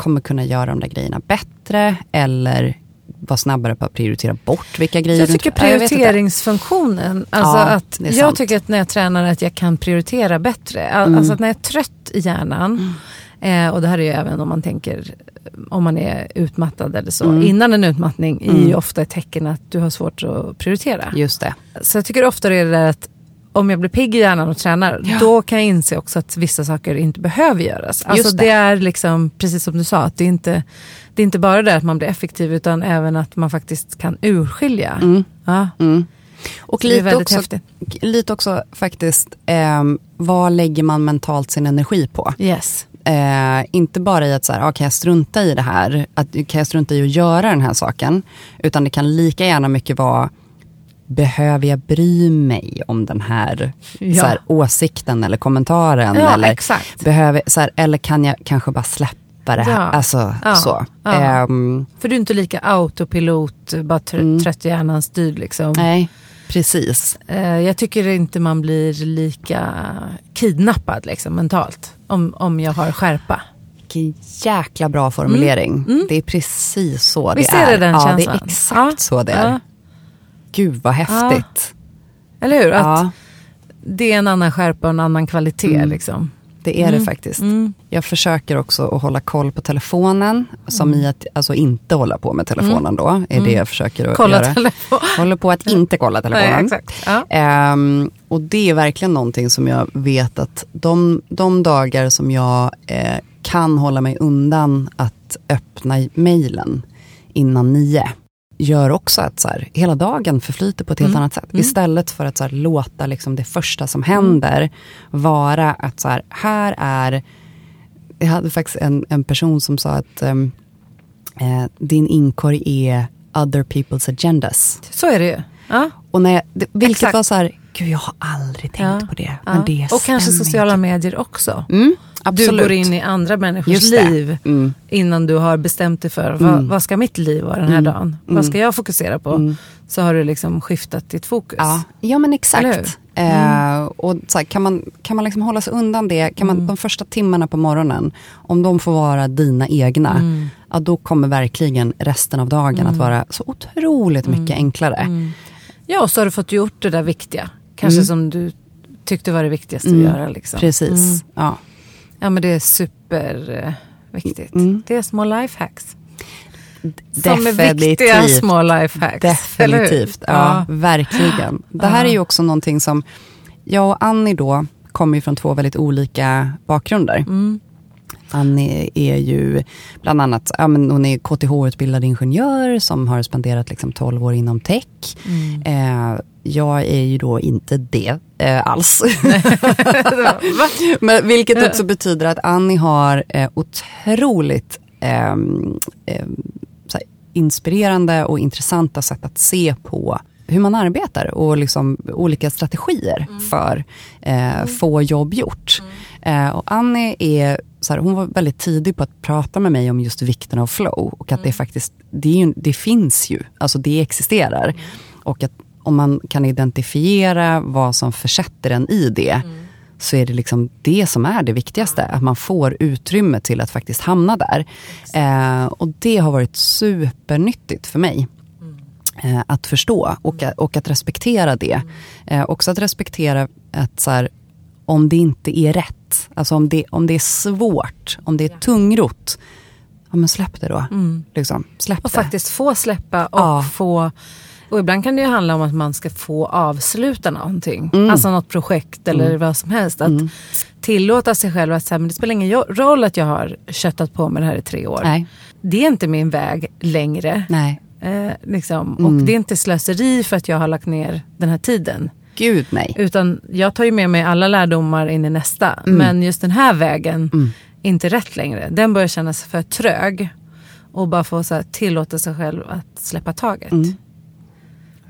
S1: kommer kunna göra de där grejerna bättre eller vara snabbare på att prioritera bort vilka grejer
S2: Jag tycker prioriteringsfunktionen, alltså ja, att jag tycker att när jag tränar att jag kan prioritera bättre. Mm. Alltså att när jag är trött i hjärnan, mm. eh, och det här är ju även om man tänker om man är utmattad eller så. Mm. Innan en utmattning är ju mm. ofta ett tecken att du har svårt att prioritera.
S1: Just det.
S2: Så jag tycker ofta det är det där att om jag blir pigg i hjärnan och tränar,
S1: Ja.
S2: då kan jag inse också att vissa saker inte behöver göras. Alltså
S1: Just
S2: det.
S1: det.
S2: är liksom, precis som du sa, att det är inte, det är inte bara det att man blir effektiv utan även att man faktiskt kan urskilja.
S1: Mm.
S2: Ja.
S1: Mm. Och lite
S2: väldigt
S1: också,
S2: häftigt.
S1: lite också faktiskt, ehm, vad lägger man mentalt sin energi på?
S2: Yes.
S1: Eh, inte bara i att så här, ah, kan jag strunta i det här, att, kan jag strunta i att göra den här saken, utan det kan lika gärna mycket vara, behöver jag bry mig om den här,
S2: Ja.
S1: här åsikten eller kommentaren?
S2: Ja,
S1: eller,
S2: exakt.
S1: behöver, så här, eller kan jag kanske bara släppa det här?
S2: Ja.
S1: Alltså,
S2: Ja.
S1: så.
S2: Ja.
S1: Ehm,
S2: För du är inte lika autopilot, bara trö-
S1: Mm.
S2: trött i hjärnan styrd. Liksom.
S1: nej, precis.
S2: Eh, jag tycker inte man blir lika kidnappad liksom, mentalt om, om jag har skärpa.
S1: Vilken jäkla bra formulering. Det är precis så
S2: Mm. Visst
S1: det
S2: är
S1: är.
S2: det den
S1: ja, det
S2: känslan?
S1: är exakt
S2: Ja.
S1: så det är.
S2: Ja.
S1: Gud vad häftigt.
S2: Eller hur? Att
S1: Ja,
S2: Det är en annan skärpa och en annan kvalitet.
S1: Mm.
S2: Liksom.
S1: det är
S2: Mm.
S1: det faktiskt.
S2: Mm.
S1: Jag försöker också att hålla koll på telefonen. Som i att alltså, inte hålla på med telefonen då. Är det jag försöker att
S2: Kolla
S1: göra.
S2: telefon.
S1: Håller på att inte kolla telefonen.
S2: Nej, exakt. Ja.
S1: Ehm, och det är verkligen någonting som jag vet att de, de dagar som jag eh, kan hålla mig undan att öppna mejlen innan nio gör också att så här, hela dagen förflyter på ett helt
S2: Mm.
S1: annat sätt. Istället för att så här, låta liksom, det första som händer vara att så här, här är jag hade faktiskt en, en person som sa att ehm, eh, din inkorg är other people's agendas.
S2: Så är det ju. Ja.
S1: Och när jag, det, vilket
S2: Exakt.
S1: var så här, gud jag har aldrig tänkt
S2: Ja.
S1: på det.
S2: Ja.
S1: Men det
S2: och kanske sociala medier också.
S1: Mm, absolut.
S2: Du går in i andra människors liv
S1: Mm.
S2: innan du har bestämt dig för vad,
S1: Mm.
S2: vad ska mitt liv vara den här
S1: Mm.
S2: dagen.
S1: Mm.
S2: Vad ska jag fokusera på?
S1: Mm.
S2: Så har du liksom skiftat ditt fokus.
S1: Ja, ja men
S2: Eller hur?
S1: exakt. Eh, och så här, kan man, kan man liksom hålla sig undan det, kan man,
S2: Mm.
S1: de första timmarna på morgonen, om de får vara dina egna,
S2: Mm.
S1: ja, då kommer verkligen resten av dagen att vara så otroligt mycket enklare.
S2: Mm. Ja, och så har du fått gjort det där viktiga. Kanske
S1: Mm.
S2: som du tyckte var det viktigaste
S1: Mm.
S2: att göra. Liksom.
S1: Precis.
S2: Mm.
S1: Ja.
S2: Ja, men det är super eh, viktigt.
S1: Mm.
S2: Det är små lifehacks. Som är viktiga små lifehacks.
S1: Definitivt, ja, verkligen. Det här är ju också någonting som, jag och Annie då, kommer ju från två väldigt olika bakgrunder.
S2: Mm.
S1: Annie är ju bland annat, ja, men hon är KTH-utbildad ingenjör som har spenderat liksom 12 år inom tech.
S2: Mm.
S1: Eh, jag är ju då inte det eh, alls. Men, vilket också betyder att Annie har eh, otroligt här, inspirerande och intressanta sätt att se på hur man arbetar och liksom olika strategier för eh, få jobb gjort. Eh, och Annie är, så här, hon var väldigt tidig på att prata med mig om just vikten av flow och att det faktiskt, det, ju, det finns ju, alltså det existerar. Och att om man kan identifiera vad som försätter en i det, så är det liksom det som är det viktigaste. Att man får utrymme till att faktiskt hamna där. Eh, och det har varit supernyttigt för mig. Eh, att förstå och, och att respektera det. Eh, också att respektera att så här, om det inte är rätt, alltså om det, om det är svårt, om det är tungrot, ja men släpp det då.
S2: Mm.
S1: Liksom, släpp
S2: Och
S1: det.
S2: faktiskt få släppa och
S1: Ja.
S2: få... Och ibland kan det ju handla om att man ska få avsluta någonting.
S1: Mm.
S2: Alltså något projekt eller vad som helst. Att tillåta sig själv att säga, men det spelar ingen roll att jag har köttat på med det här i tre år.
S1: Nej,
S2: Det är inte min väg längre.
S1: nej,
S2: Eh, liksom.
S1: Mm.
S2: Och det är inte slöseri för att jag har lagt ner den här tiden.
S1: gud nej.
S2: Utan jag tar ju med mig alla lärdomar in i nästa.
S1: Mm.
S2: Men just den här vägen, inte rätt längre. Den börjar kännas för trög. Och bara få så här, tillåta sig själv att släppa taget.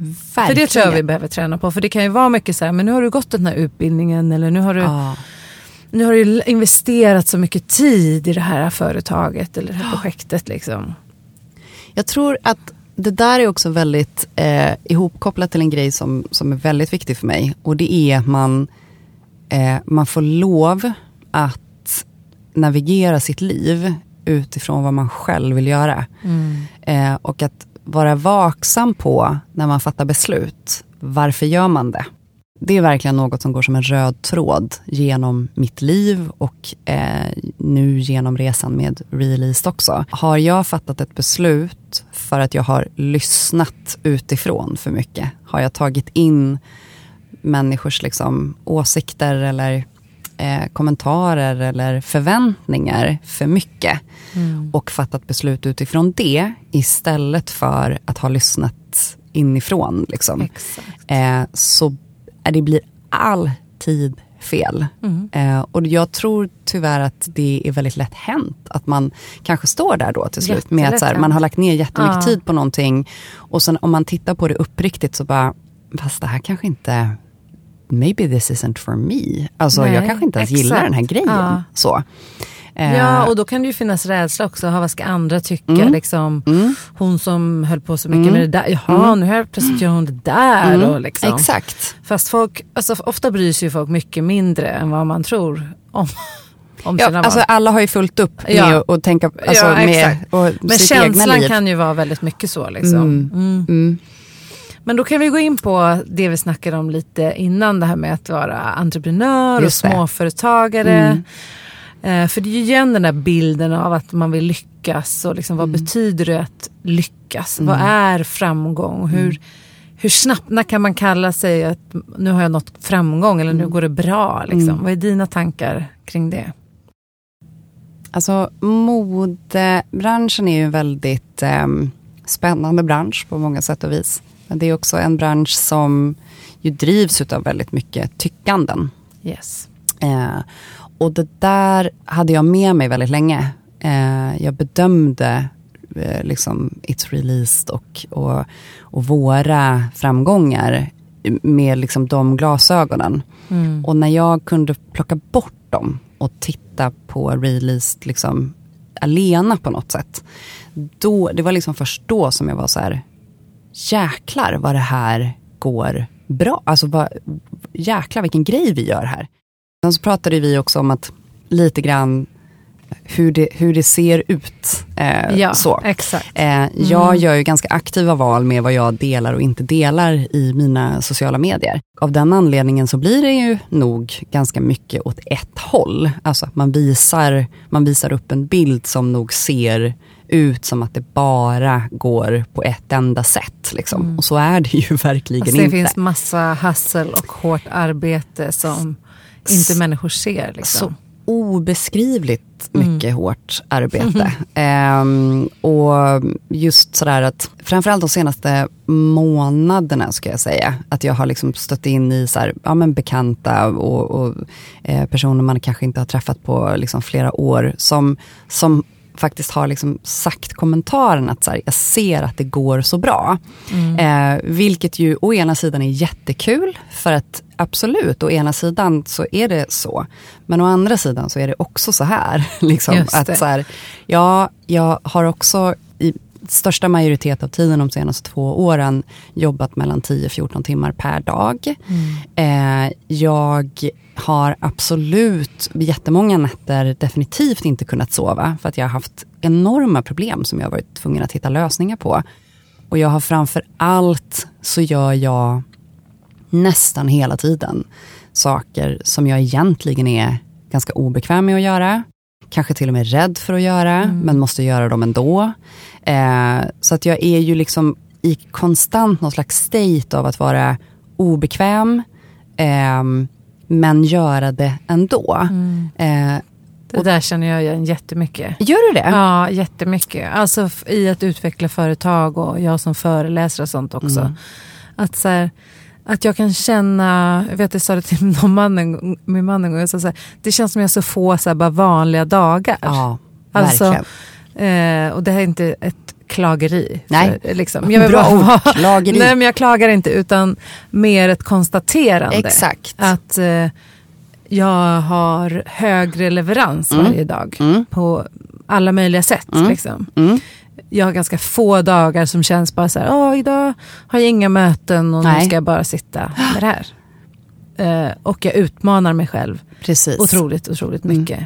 S1: Mm.
S2: För det tror jag vi behöver träna på. För det kan ju vara mycket så här, men nu har du gått den här utbildningen. Eller nu har du,
S1: Ja.
S2: nu har du investerat så mycket tid i det här företaget. Eller det här projektet liksom.
S1: Jag tror att det där är också väldigt eh, ihopkopplat till en grej som, som är väldigt viktig för mig. Och det är att man, eh, man får lov att navigera sitt liv utifrån vad man själv vill göra. Eh, och att vara vaksam på när man fattar beslut. Varför gör man det? Det är verkligen något som går som en röd tråd genom mitt liv och eh, nu genom resan med Released också. Har jag fattat ett beslut för att jag har lyssnat utifrån för mycket? Har jag tagit in människors liksom, åsikter eller eh, kommentarer eller förväntningar för mycket.
S2: Mm.
S1: Och fattat beslut utifrån det istället för att ha lyssnat inifrån. Liksom. Eh, så det blir alltid fel.
S2: Mm.
S1: Eh, och jag tror tyvärr att det är väldigt lätt hänt att man kanske står där då till slut med att här, man har lagt ner jättemycket
S2: Ja.
S1: tid på någonting och sen om man tittar på det uppriktigt så bara, fast det här kanske inte, maybe this isn't for me. Alltså
S2: Nej,
S1: jag kanske inte ens gillar
S2: exakt.
S1: den här grejen.
S2: Ja.
S1: Så. Eh,
S2: Ja, och då kan det ju finnas rädsla också. Ha, vad ska andra tycka?
S1: Mm.
S2: Liksom,
S1: mm,
S2: Hon som höll på så mycket
S1: Mm.
S2: med det där. Jaha,
S1: Mm.
S2: nu här plötsligt gör hon det där.
S1: mm,
S2: Och liksom.
S1: Exakt.
S2: Fast folk, alltså, ofta bryr sig ju folk mycket mindre än vad man tror om, om
S1: Ja,
S2: sina
S1: alltså
S2: val.
S1: alla har ju fullt upp med
S2: Ja.
S1: att tänka alltså,
S2: Ja,
S1: med och
S2: Men känslan kan ju vara väldigt mycket så. Liksom.
S1: Mm.
S2: Mm.
S1: Mm.
S2: Men då kan vi gå in på det vi snackade om lite innan, det här med att vara entreprenör
S1: Just
S2: och småföretagare.
S1: Mm.
S2: Eh, för det är ju igen den där bilden av att man vill lyckas och liksom, vad
S1: Mm.
S2: betyder det att lyckas?
S1: Mm.
S2: Vad är framgång? Hur, hur snabbt, när kan man kalla sig att nu har jag nått framgång eller nu
S1: Mm.
S2: går det bra? Liksom?
S1: Mm.
S2: Vad är dina tankar kring det?
S1: Alltså modebranschen är ju en väldigt ehm, spännande bransch på många sätt och vis. Men det är också en bransch som ju drivs av väldigt mycket tyckanden.
S2: Yes.
S1: Eh, och det där hade jag med mig väldigt länge. Eh, jag bedömde eh, liksom It's Released och, och, och våra framgångar med liksom de glasögonen.
S2: Mm.
S1: Och när jag kunde plocka bort dem och titta på released liksom alena på något sätt. Då, det var liksom först då som jag var så här, jäklar vad det här går bra. Alltså vad, jäklar vilken grej vi gör här. Sen så pratade vi också om att lite grann hur det, hur det ser ut. Eh,
S2: Ja,
S1: så.
S2: exakt.
S1: Eh, jag
S2: Mm.
S1: gör ju ganska aktiva val med vad jag delar och inte delar i mina sociala medier. Av den anledningen så blir det ju nog ganska mycket åt ett håll. Alltså man visar, man visar upp en bild som nog ser ut som att det bara går på ett enda sätt. Liksom.
S2: Mm.
S1: Och så är det ju verkligen
S2: Alltså det
S1: inte.
S2: finns massa hassel och hårt arbete som inte människor ser. Liksom.
S1: Så obeskrivligt
S2: Mm.
S1: mycket hårt arbete. Ehm, och just sådär att, framförallt de senaste månaderna ska jag säga, att jag har liksom stött in i så här, ja, men bekanta och, och eh, personer man kanske inte har träffat på liksom flera år, som, som faktiskt har liksom sagt kommentaren att så här, jag ser att det går så bra.
S2: Mm.
S1: Eh, vilket ju å ena sidan är jättekul, för att absolut, å ena sidan så är det så. Men å andra sidan så är det också så här. Liksom, att så här, ja, jag har också i största majoritet av tiden de senaste två åren jobbat mellan 10-14 timmar per dag.
S2: Mm.
S1: Eh, jag har absolut jättemånga nätter definitivt inte kunnat sova för att jag har haft enorma problem som jag har varit tvungen att hitta lösningar på. Och jag har framför allt så gör jag nästan hela tiden saker som jag egentligen är ganska obekväm med att göra. Kanske till och med rädd för att göra,
S2: Mm.
S1: men måste göra dem ändå. Eh, så att jag är ju liksom i konstant någon slags state av att vara obekväm, ehm, men göra det ändå.
S2: Mm.
S1: Eh,
S2: Det där känner jag igen jättemycket.
S1: gör du det?
S2: Ja, jättemycket. Alltså i att utveckla företag och jag som föreläser och sånt också.
S1: Mm.
S2: Att, så här, att jag kan känna, jag vet jag sa det till någon man min man en gång, jag sa så här, det känns som jag har så få så här, bara vanliga dagar.
S1: Ja,
S2: Alltså,
S1: verkligen.
S2: Eh, och det här är inte ett klageri.
S1: Nej.
S2: För, liksom. jag
S1: Bra ord, klageri.
S2: Nej men jag klagar inte utan mer ett konstaterande.
S1: Exakt.
S2: Att eh, jag har högre leverans
S1: Mm.
S2: varje dag.
S1: Mm,
S2: På alla möjliga sätt.
S1: Mm.
S2: Liksom.
S1: mm,
S2: Jag har ganska få dagar som känns bara så här, Åh, idag har jag inga möten och nu
S1: Nej.
S2: ska jag bara sitta med det här. Eh, och jag utmanar mig själv
S1: precis.
S2: otroligt, otroligt mycket.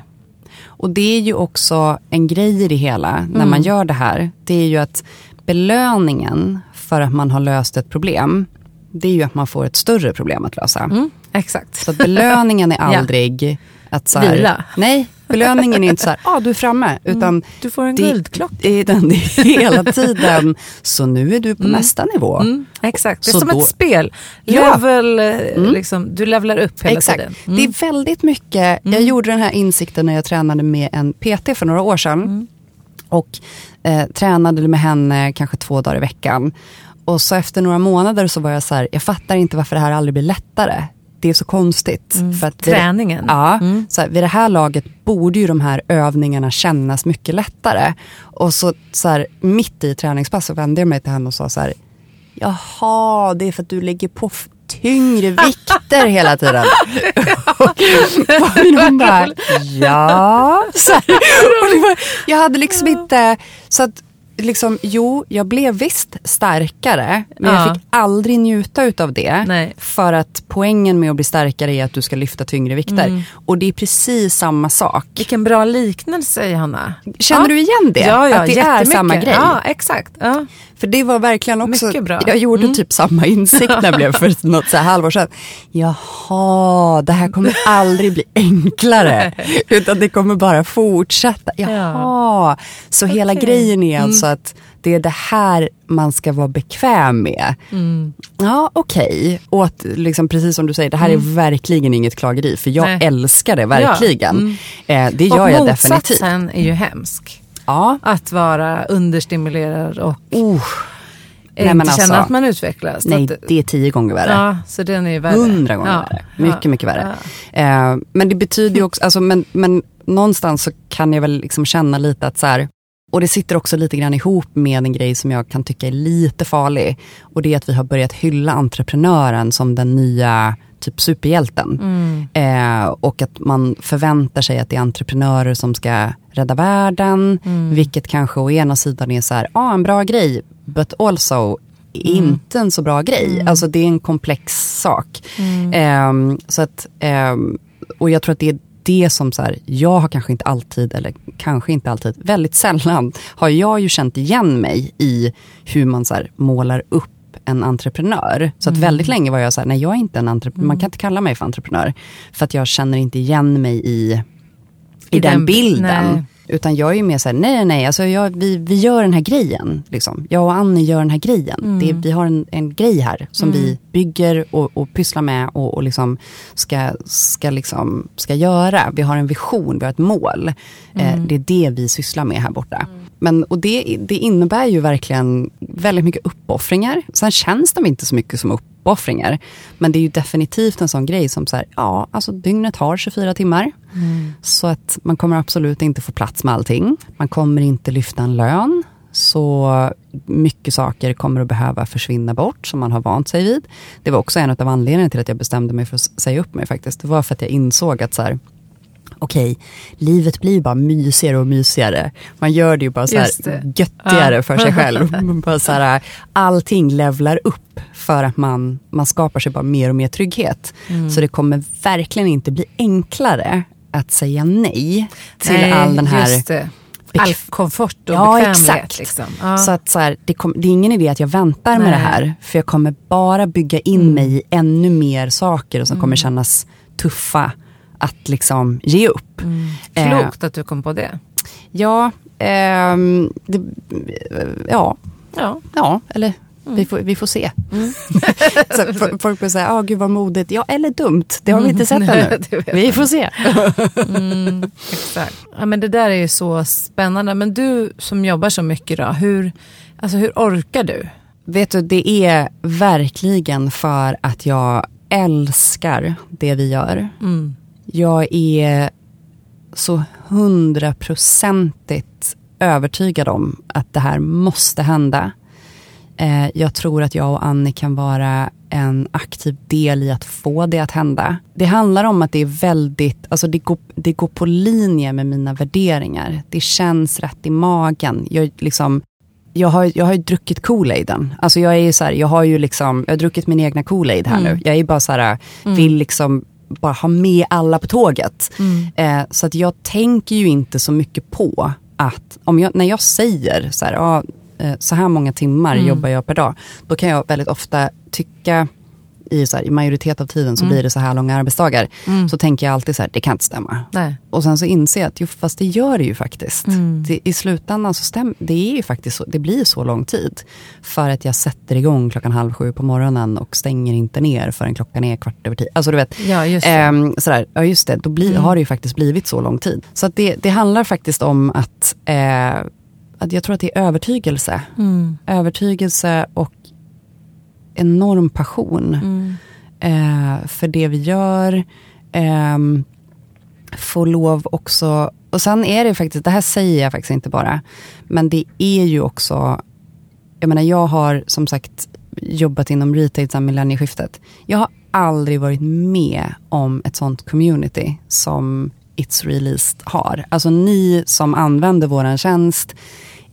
S1: Och det är ju också en grej i det hela när
S2: Mm.
S1: man gör det här. Det är ju att belöningen för att man har löst ett problem, det är ju att man får ett större problem att lösa.
S2: Mm. Exakt.
S1: Så att belöningen är
S2: Ja.
S1: aldrig att så här,
S2: Vila.
S1: Nej, belöningen är inte så här, ah, du är framme, utan
S2: Mm. Du får en guldklocka.
S1: det, är den, hela tiden, så nu är du på nästa nivå.
S2: Mm, exakt, det är
S1: Så
S2: som
S1: då-
S2: ett spel.
S1: Ja.
S2: Level, eh, liksom, du levlar upp hela
S1: Exakt.
S2: tiden. Mm.
S1: Det är väldigt mycket, jag gjorde den här insikten när jag tränade med en PT för några år sedan.
S2: Mm.
S1: Och eh, tränade med henne kanske två dagar i veckan. Och så efter några månader så var jag så här, jag fattar inte varför det här aldrig blir lättare. Det är så konstigt. För att
S2: Mm. Träningen.
S1: Ja,
S2: Mm.
S1: så här, vid det här laget borde ju de här övningarna kännas mycket lättare. Och så, så här, mitt i träningspasset vände jag mig till henne och sa så här, jaha, det är för att du lägger på tyngre vikter hela tiden. och hon bara, ja. Så här, och det var, jag hade liksom inte, så att liksom, jo, jag blev visst starkare, men
S2: Ja.
S1: jag fick aldrig njuta utav det.
S2: Nej.
S1: För att poängen med att bli starkare är att du ska lyfta tyngre vikter.
S2: Mm.
S1: Och det är precis samma sak.
S2: Vilken bra liknelse Johanna.
S1: Känner
S2: ja.
S1: du igen det?
S2: Ja, ja,
S1: att det är samma grej?
S2: Ja, exakt. Ja.
S1: För det var verkligen också,
S2: Mycket bra.
S1: jag gjorde
S2: Mm.
S1: typ samma insikt när jag blev för något så här halvår sedan. Jaha, det här kommer aldrig bli enklare. utan det kommer bara fortsätta. Jaha, så hela
S2: Okej.
S1: grejen är
S2: Mm.
S1: alltså att det är det här man ska vara bekväm med.
S2: Mm.
S1: Ja, okej. Och att, liksom, precis som du säger, det här är verkligen inget klageri. För jag
S2: Mm. Nej.
S1: älskar det verkligen.
S2: Mm.
S1: Eh, det
S2: Och
S1: gör jag definitivt.
S2: motsatsen är ju hemsk.
S1: Ja.
S2: Att vara understimulerad och inte
S1: Nej,
S2: känna
S1: alltså,
S2: att man utvecklas.
S1: nej,
S2: att,
S1: det är tio gånger värre.
S2: ja, så den är värre.
S1: Hundra gånger
S2: Ja,
S1: värre.
S2: ja,
S1: Mycket, mycket värre. Eh, men det betyder ju också, alltså, men, men någonstans så kan jag väl liksom känna lite att så här, och det sitter också lite grann ihop med en grej som jag kan tycka är lite farlig. Och det är att vi har börjat hylla entreprenören som den nya typ superhjälten.
S2: Mm.
S1: Eh, och att man förväntar sig att det är entreprenörer som ska rädda världen.
S2: Mm.
S1: Vilket kanske å ena sidan är så här, ah, en bra grej, but also inte en så bra grej. Alltså det är en komplex sak. Ehm, så att, ehm, och jag tror att det är det som så här, jag har kanske inte alltid, eller kanske inte alltid, väldigt sällan har jag ju känt igen mig i hur man så här, målar upp en entreprenör. Så att väldigt länge var jag så här, nej jag är inte en entreprenör, man kan inte kalla mig för entreprenör. För att jag känner inte igen mig i, i,
S2: I
S1: den,
S2: den bi-
S1: bilden.
S2: nej.
S1: Utan jag är ju mer så här, nej nej, alltså jag, vi, vi gör den här grejen. Liksom. Jag och Annie gör den här grejen. Det, vi har en, en grej här som vi bygger och, och pysslar med och, och liksom ska, ska, liksom, ska göra. Vi har en vision, vi har ett mål. Eh, det är det vi sysslar med här borta. Men, och det, det innebär ju verkligen väldigt mycket uppoffringar. Sen känns de inte så mycket som uppoffringar. Men det är ju definitivt en sån grej som så här, ja, alltså dygnet har 24 timmar. Så att man kommer absolut inte få plats med allting. Man kommer inte lyfta en lön. Så mycket saker kommer att behöva försvinna bort som man har vant sig vid. Det var också en av anledningarna till att jag bestämde mig för att säga upp mig faktiskt. Det var för att jag insåg att så här, okej, livet blir bara mysigare och mysigare. Man gör det ju bara så här göttigare
S2: Ja.
S1: för sig själv. Bara så här, allting levlar upp för att man, man skapar sig bara mer och mer trygghet.
S2: Mm.
S1: Så det kommer verkligen inte bli enklare att säga nej till
S2: Nej,
S1: all den här.
S2: All komfort och
S1: Ja,
S2: bekvämlighet.
S1: exakt.
S2: Liksom. Ja.
S1: Så att så här, det, kom, det är ingen idé att jag väntar med
S2: Nej.
S1: det här. För jag kommer bara bygga in mig i ännu mer saker som
S2: Mm.
S1: kommer kännas tuffa att liksom ge upp. Eh,
S2: Klokt att du kom på det.
S1: ja, ehm, det, ja,
S2: Ja.
S1: ja, eller vi, får, vi får se. så f- folk börjar säga, ah, gud vad modigt. Ja, eller dumt. Det har vi inte sett ännu. Vi får se.
S2: Mm, exakt. Ja, men det där är ju så spännande. Men du som jobbar så mycket då, hur, alltså, hur orkar du?
S1: Vet du, det är verkligen för att jag älskar det vi gör.
S2: Mm.
S1: Jag är så hundraprocentigt övertygad om att det här måste hända. Eh, jag tror att jag och Annie kan vara en aktiv del i att få det att hända. Det handlar om att det är väldigt, alltså det går, det går på linje med mina värderingar. Det känns rätt i magen. Jag, liksom, jag, har, jag har ju druckit Kool-Aiden. Alltså jag är så här, jag har ju liksom, jag har druckit min egna Kool-Aid här nu. Jag är bara så här, vill liksom bara ha med alla på tåget. Eh, så att jag tänker ju inte så mycket på att, om jag, när jag säger så här, ja, eh, så här många timmar jobbar jag per dag, då kan jag väldigt ofta tycka i, så här, i majoritet av tiden så
S2: Mm.
S1: blir det så här långa arbetsdagar. Så tänker jag alltid så här, det kan inte stämma.
S2: Nej.
S1: Och sen så inser jag att jo, fast det gör det ju faktiskt.
S2: Mm.
S1: Det, I slutändan så stämmer det är ju faktiskt så, det blir så lång tid. För att jag sätter igång klockan halv sju på morgonen och stänger inte ner förrän klockan är kvart över tio. Alltså du vet,
S2: Ja, just det.
S1: Ehm, sådär, ja just det, då blir, har det ju faktiskt blivit så lång tid. Så det, det handlar faktiskt om att, eh, att jag tror att det är övertygelse.
S2: Mm.
S1: Övertygelse och enorm passion
S2: Mm.
S1: eh, för det vi gör. ehm, få lov också, och sen är det faktiskt, det här säger jag faktiskt inte bara, men det är ju också, jag menar jag har som sagt jobbat inom retail sedan millennieskiftet. Jag har aldrig varit med om ett sånt community som It's Released har. Alltså ni som använder våran tjänst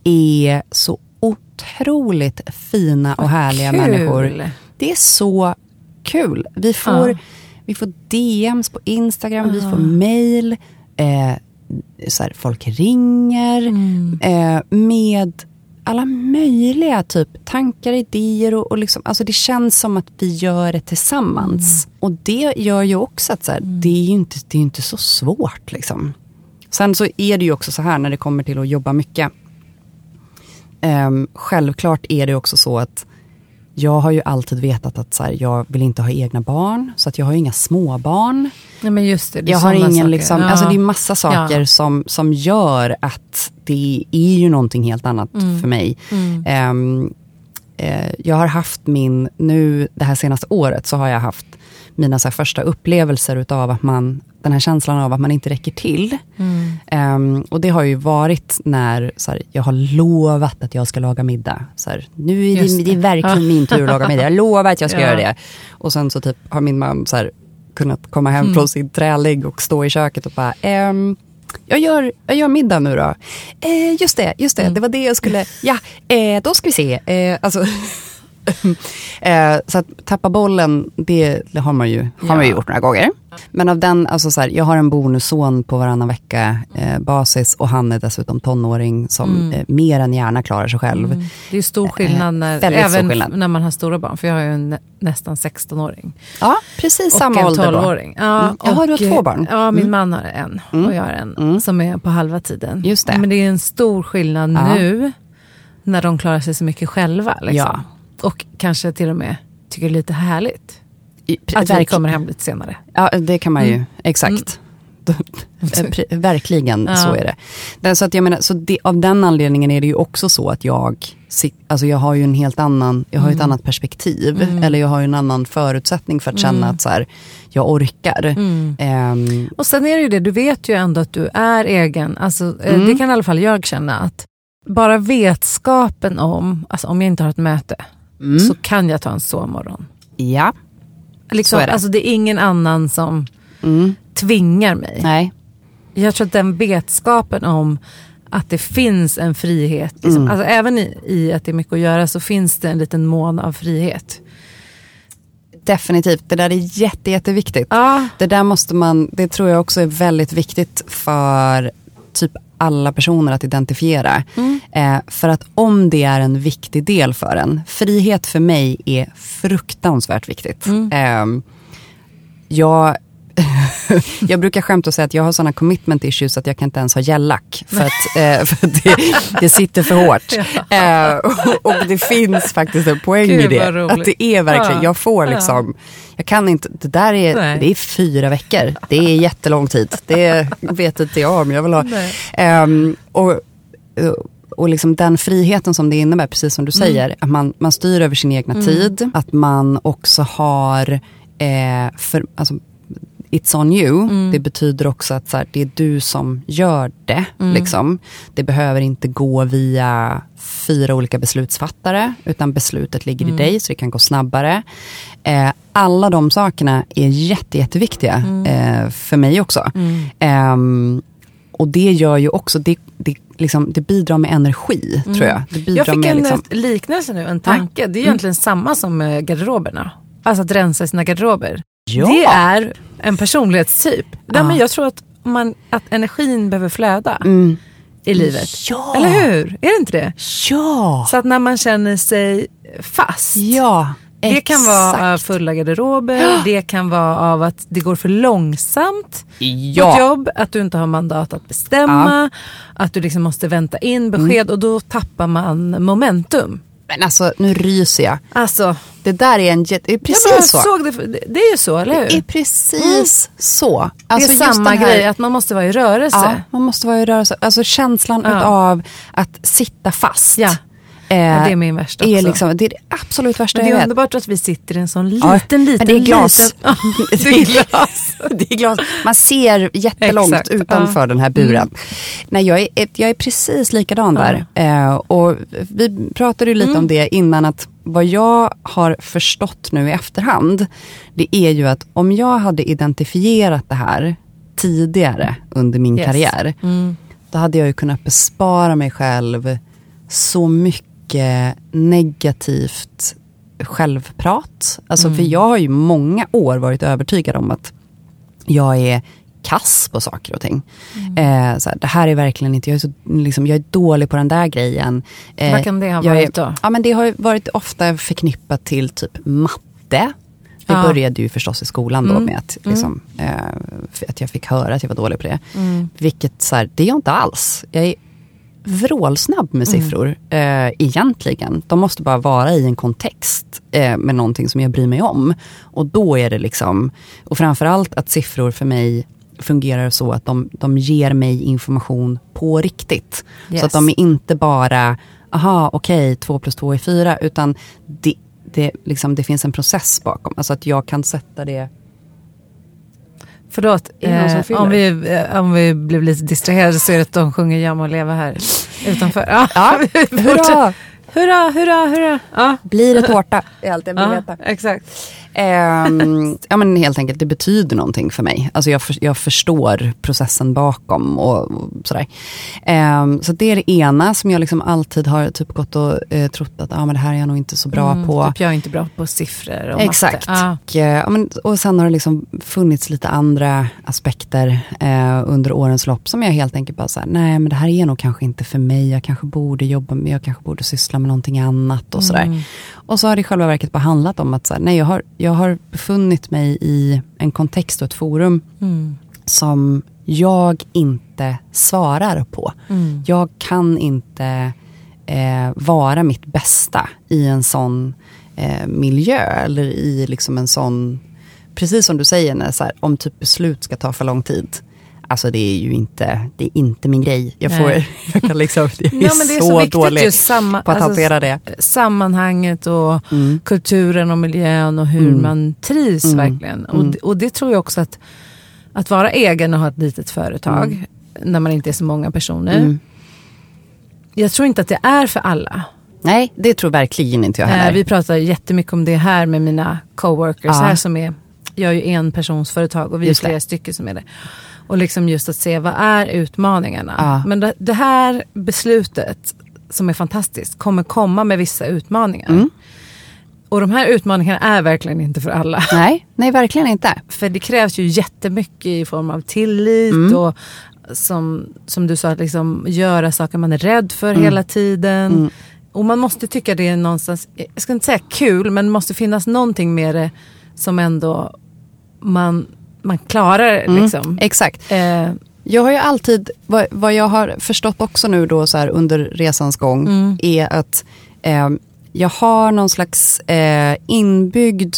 S1: är så otroligt fina och härliga
S2: kul.
S1: människor. Det är så kul. Vi får,
S2: Ja.
S1: vi får DMs på Instagram, vi
S2: Ja.
S1: får mail. Eh, så här, folk ringer
S2: Mm.
S1: eh, med alla möjliga typ tankar, idéer och, och liksom, alltså det känns som att vi gör det tillsammans. Och det gör ju också att så här, det är ju inte, det är inte så svårt liksom. Sen så är det ju också så här när det kommer till att jobba mycket. Ehm, självklart är det också så att jag har ju alltid vetat att så här, jag vill inte ha egna barn. Så att jag har inga småbarn.
S2: Nej, men just det, det är
S1: Jag har ingen
S2: saker.
S1: liksom,
S2: Ja.
S1: alltså det är massa saker
S2: Ja.
S1: som, som gör att det är ju någonting helt annat för mig.
S2: Mm.
S1: Ehm, eh, jag har haft min, nu det här senaste året så har jag haft mina så första upplevelser utav att man, den här känslan av att man inte räcker till.
S2: Mm.
S1: Ehm, och det har ju varit när så här, jag har lovat att jag ska laga middag. Så här, nu är det,
S2: det.
S1: är verkligen min tur att laga middag. Jag lovar att jag ska
S2: Ja.
S1: göra det. Och sen så typ har min man så här, kunnat komma hem
S2: Mm.
S1: från sin träligg och stå i köket och bara, ehm, jag gör, jag gör middag nu då. Eh, just det, just det,
S2: Mm.
S1: det var det jag skulle, ja, eh, då ska vi se. Eh, alltså, eh, så att tappa bollen, det, det har man ju, har man ju
S2: Ja.
S1: gjort några gånger. Men av den, alltså så här, jag har en bonusson på varannan vecka eh, basis och han är dessutom tonåring som
S2: Mm.
S1: eh, mer än gärna klarar sig själv.
S2: Det är stor skillnad när, även
S1: skillnad.
S2: när man har stora barn. För jag har ju en nä- nästan 16-åring.
S1: Ja, precis
S2: Och
S1: samma
S2: en
S1: ålder då.
S2: 12-åring. Ja,
S1: Mm. Jaha, du har
S2: och,
S1: två barn.
S2: Ja, min
S1: Mm.
S2: man har en
S1: Mm.
S2: och jag har en
S1: Mm.
S2: som är på halva tiden.
S1: Just det.
S2: Men det är en stor skillnad
S1: Ja.
S2: nu när de klarar sig så mycket själva. Liksom.
S1: Ja.
S2: Och kanske till och med tycker det är lite härligt
S1: I-
S2: att vi
S1: verk-
S2: kommer hem lite senare.
S1: Ja, det kan man ju.
S2: Mm.
S1: Exakt. Pre- Verkligen
S2: Ja.
S1: så är det. så att jag menar, så det, av den anledningen är det ju också så att jag, alltså jag har ju en helt annan, jag har ju ett
S2: Mm.
S1: annat perspektiv.
S2: Mm.
S1: Eller jag har ju en annan förutsättning för att känna
S2: Mm.
S1: att så här, jag orkar.
S2: Mm.
S1: Ehm,
S2: Och sen är det ju det, du vet ju ändå att du är egen. Alltså, eh,
S1: Mm.
S2: Det kan i alla fall jag känna. att Bara vetskapen om, alltså om jag inte har ett möte,
S1: mm,
S2: så kan jag ta en sovmorgon.
S1: ja,
S2: Liksom,
S1: Så är det.
S2: Alltså det är ingen annan som
S1: mm,
S2: tvingar mig.
S1: nej,
S2: Jag tror att den vetskapen om att det finns en frihet, liksom,
S1: Mm.
S2: alltså även i, i att det är mycket att göra så finns det en liten mån av frihet.
S1: definitivt. Det där är jätte, jätteviktigt.
S2: Ja,
S1: Det där måste man, det tror jag också är väldigt viktigt för typ alla personer att identifiera.
S2: Mm.
S1: Eh, för att om det är en viktig del för en, frihet för mig är fruktansvärt viktigt.
S2: Mm.
S1: Eh, jag, jag brukar skämta och säga att jag har sådana commitment issues att jag kan inte ens ha gällack. För att, eh, för att det, det sitter för hårt. Eh, och, och det finns faktiskt en poäng
S2: Gud,
S1: i det.
S2: roligt.
S1: Att det är verkligen,
S2: Ja.
S1: jag får
S2: Ja.
S1: liksom, jag kan inte, det där är,
S2: Nej.
S1: det är fyra veckor. Det är jättelång tid. Det vet inte jag om jag vill ha. Ehm, och och liksom den friheten som det innebär, precis som du
S2: Mm.
S1: säger, att man, man styr över sin egna tid, att man också har, eh, för, alltså, it's on you,
S2: Mm.
S1: det betyder också att så här, det är du som gör det.
S2: Mm.
S1: Liksom. Det behöver inte gå via fyra olika beslutsfattare, utan beslutet ligger
S2: Mm.
S1: i dig, så det kan gå snabbare. Eh, alla de sakerna är jätte, jätteviktiga eh, för mig också.
S2: Mm.
S1: Ehm, och det gör ju också, det, det, liksom, det bidrar med energi tror jag. Det bidrar
S2: Jag fick
S1: med,
S2: en
S1: liksom,
S2: eh, liknelse nu, en tanke. Det är egentligen samma som med garderoberna. Alltså att rensa sina garderober.
S1: Ja.
S2: Det är en personlighetstyp. Nej,
S1: Ja.
S2: men jag tror att, man, att energin behöver flöda
S1: mm.
S2: i livet.
S1: Ja.
S2: Eller hur? Är det inte det?
S1: Ja!
S2: Så att när man känner sig fast,
S1: Ja,
S2: Det kan vara av fulla garderober, det kan vara av att det går för långsamt
S1: Ja.
S2: på jobb, att du inte har mandat att bestämma, att du liksom måste vänta in besked
S1: Mm.
S2: och då tappar man momentum.
S1: Men alltså nu ryser jag.
S2: Alltså,
S1: Det där är en. Det är precis
S2: bara
S1: så.
S2: såg det, det- det är ju så, eller hur?
S1: Det är precis så.
S2: det
S1: Alltså,
S2: är
S1: just
S2: samma
S1: här-
S2: grej, att man måste vara i rörelse.
S1: Ja, man måste vara i rörelse. Alltså känslan
S2: Ja.
S1: av att sitta fast.
S2: Ja.
S1: Eh,
S2: Ja, det är min värsta
S1: är
S2: också.
S1: liksom, Det är det absolut värsta
S2: Men det
S1: jag
S2: är
S1: vet.
S2: underbart att vi sitter i en sån
S1: Ja,
S2: liten, liten,
S1: men det är glas.
S2: liten... Ja,
S1: det, är glas. det är glas. Man ser jättelångt
S2: Exakt,
S1: utanför
S2: ja.
S1: den här buren. Nej, jag, är, jag är precis likadan där. Eh, och vi pratade ju lite om det innan att vad jag har förstått nu i efterhand, det är ju att om jag hade identifierat det här tidigare under min
S2: Yes.
S1: karriär,
S2: Mm.
S1: då hade jag ju kunnat bespara mig själv så mycket negativt självprat. Alltså
S2: Mm.
S1: för jag har ju många år varit övertygad om att jag är kass på saker och ting.
S2: Mm.
S1: Eh, så här, det här är verkligen inte, jag är, så, liksom, jag är dålig på den där grejen. Eh,
S2: Vad kan det ha varit
S1: är,
S2: då?
S1: Ja, men det har varit ofta förknippat till typ matte. Det
S2: Ja.
S1: började ju förstås i skolan då
S2: Mm.
S1: med att, liksom, eh, att jag fick höra att jag var dålig på det.
S2: Mm.
S1: Vilket så här, det är jag inte alls. Jag är vrålsnabb med
S2: Mm.
S1: siffror eh, egentligen. De måste bara vara i en kontext eh, med någonting som jag bryr mig om. Och då är det liksom, och framförallt att siffror för mig fungerar så att de, de ger mig information på riktigt.
S2: Yes.
S1: Så att de är inte bara, aha okej, två plus två är fyra, utan det, det, liksom, det finns en process bakom. Alltså att jag kan sätta det
S2: Förlåt, eh, om, vi, eh, om vi blev lite distraherade så är det att de sjunger Ja må leva här utanför. Ja,
S1: Ja, hurra!
S2: hurra, hurra, hurra. Ja,
S1: Blir det tårta? är allt jag vill
S2: ja
S1: veta.
S2: exakt.
S1: Ehm, ja men helt enkelt, det betyder någonting för mig. Alltså jag, för, jag förstår processen bakom och, och sådär. Ehm, så det är det ena som jag liksom alltid har typ gått och eh, trott att ah, men det här är jag nog inte så bra
S2: Mm,
S1: på.
S2: Typ jag är inte bra på siffror och
S1: Exakt.
S2: Ja.
S1: Och, eh, ja, men, och sen har det liksom funnits lite andra aspekter eh, under årens lopp som jag helt enkelt bara säger, nej men det här är nog kanske inte för mig, jag kanske borde jobba med, jag kanske borde syssla med någonting annat och sådär.
S2: Mm.
S1: Och så har det i själva verket bara handlat om att så här, nej, jag, har, jag har befunnit mig i en kontext och ett forum
S2: Mm.
S1: som jag inte svarar på.
S2: Mm.
S1: Jag kan inte eh, vara mitt bästa i en sån eh, miljö eller i liksom en sån, precis som du säger, när, så här, om typ beslut ska ta för lång tid. Alltså det är ju inte, det är inte min grej. Jag, får,
S2: Nej.
S1: jag kan liksom, jag är,
S2: Ja, men det är så,
S1: så, dålig
S2: just samma,
S1: på att
S2: alltså,
S1: hantera det.
S2: sammanhanget och
S1: Mm.
S2: kulturen och miljön och hur
S1: Mm.
S2: man trivs
S1: Mm.
S2: verkligen. Och,
S1: Mm.
S2: det- och det tror jag också att, att vara egen och ha ett litet företag när man inte är så många personer.
S1: Mm.
S2: Jag tror inte att det är för alla.
S1: Nej, det tror verkligen inte jag heller.
S2: vi pratar jättemycket om det här med mina coworkers
S1: Ja.
S2: här som är, jag är ju en persons företag och vi är
S1: det.
S2: flera stycken som är det. Och liksom just att se vad är utmaningarna.
S1: Ja.
S2: Men det, det här beslutet som är fantastiskt kommer komma med vissa utmaningar.
S1: Mm.
S2: Och de här utmaningarna är verkligen inte för alla.
S1: Nej, nej, verkligen inte.
S2: För det krävs ju jättemycket i form av tillit
S1: Mm.
S2: och som, som du sa, att liksom göra saker man är rädd för
S1: Mm.
S2: hela tiden.
S1: Mm.
S2: Och man måste tycka det är någonstans, jag ska inte säga kul, men det måste finnas någonting med det som ändå man, man klarar.
S1: Mm.
S2: Liksom.
S1: Exakt.
S2: Eh,
S1: Jag har ju alltid, vad, vad jag har förstått också nu då så här under resans gång,
S2: Mm.
S1: är att eh, jag har någon slags eh, inbyggd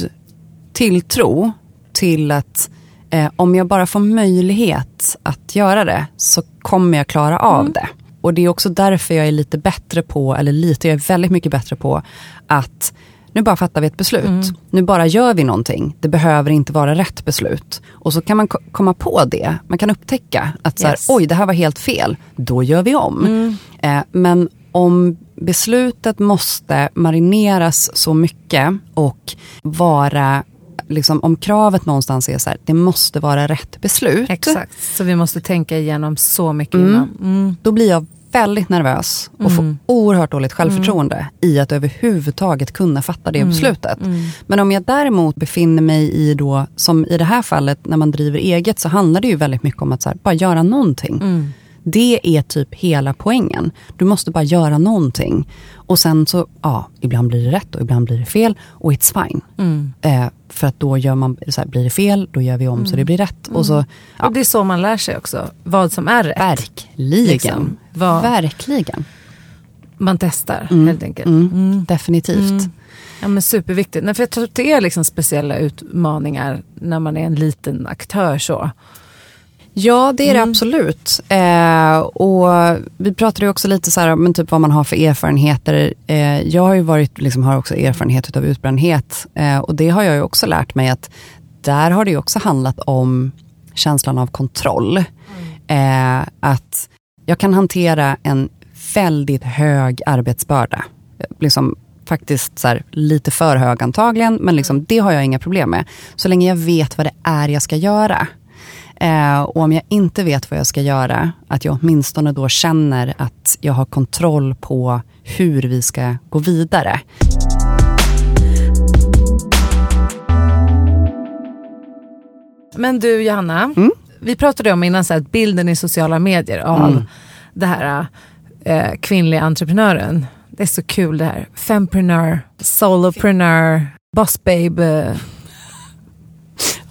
S1: tilltro till att eh, om jag bara får möjlighet att göra det så kommer jag klara av
S2: Mm.
S1: det. Och det är också därför jag är lite bättre på, eller lite, jag är väldigt mycket bättre på att nu bara fattar vi ett beslut.
S2: Mm.
S1: Nu bara gör vi någonting. Det behöver inte vara rätt beslut. Och så kan man ko- komma på det. Man kan upptäcka att så här,
S2: Yes.
S1: oj det här var helt fel. Då gör vi om.
S2: Mm.
S1: Eh, men om beslutet måste marineras så mycket och vara, liksom, om kravet någonstans är så här, det måste vara rätt beslut.
S2: exakt, så vi måste tänka igenom så mycket
S1: Mm.
S2: innan. Mm.
S1: Då blir jag väldigt nervös och
S2: Mm.
S1: får oerhört dåligt självförtroende i att överhuvudtaget kunna fatta det
S2: Mm.
S1: beslutet.
S2: Mm.
S1: Men om jag däremot befinner mig i då, som i det här fallet när man driver eget så handlar det ju väldigt mycket om att här, bara göra någonting.
S2: Mm.
S1: Det är typ hela poängen. Du måste bara göra någonting. Och sen så, ja, ibland blir det rätt och ibland blir det fel och it's fine.
S2: Mm.
S1: Eh, för att då gör man, så här, blir det fel, då gör vi om så det blir rätt. Och så, ja,
S2: Och det är så man lär sig också, vad som är rätt.
S1: verkligen.
S2: Liksom,
S1: Verkligen.
S2: Man testar helt enkelt.
S1: Mm. Definitivt.
S2: Ja, men superviktigt. Nej, för jag tror att det är liksom speciella utmaningar när man är en liten aktör. så.
S1: Ja, det är det
S2: Mm.
S1: absolut. Eh, och vi pratade också lite så här, men typ vad man har för erfarenheter. Eh, jag har ju varit, liksom, har också erfarenhet av utbrändhet. Eh, och det har jag ju också lärt mig att där har det ju också handlat om känslan av kontroll. Eh, att jag kan hantera en väldigt hög arbetsbörda. Liksom faktiskt så här, lite för hög antagligen, men liksom, det har jag inga problem med. Så länge jag vet vad det är jag ska göra. Eh, och om jag inte vet vad jag ska göra, att jag åtminstone då känner att jag har kontroll på hur vi ska gå vidare.
S2: Men du Johanna,
S1: Mm.
S2: vi pratade om innan så här, att bilden i sociala medier av
S1: Mm.
S2: det här eh, kvinnliga entreprenören. Det är så kul det här. Fempreneur, solopreneur, boss babe. eh,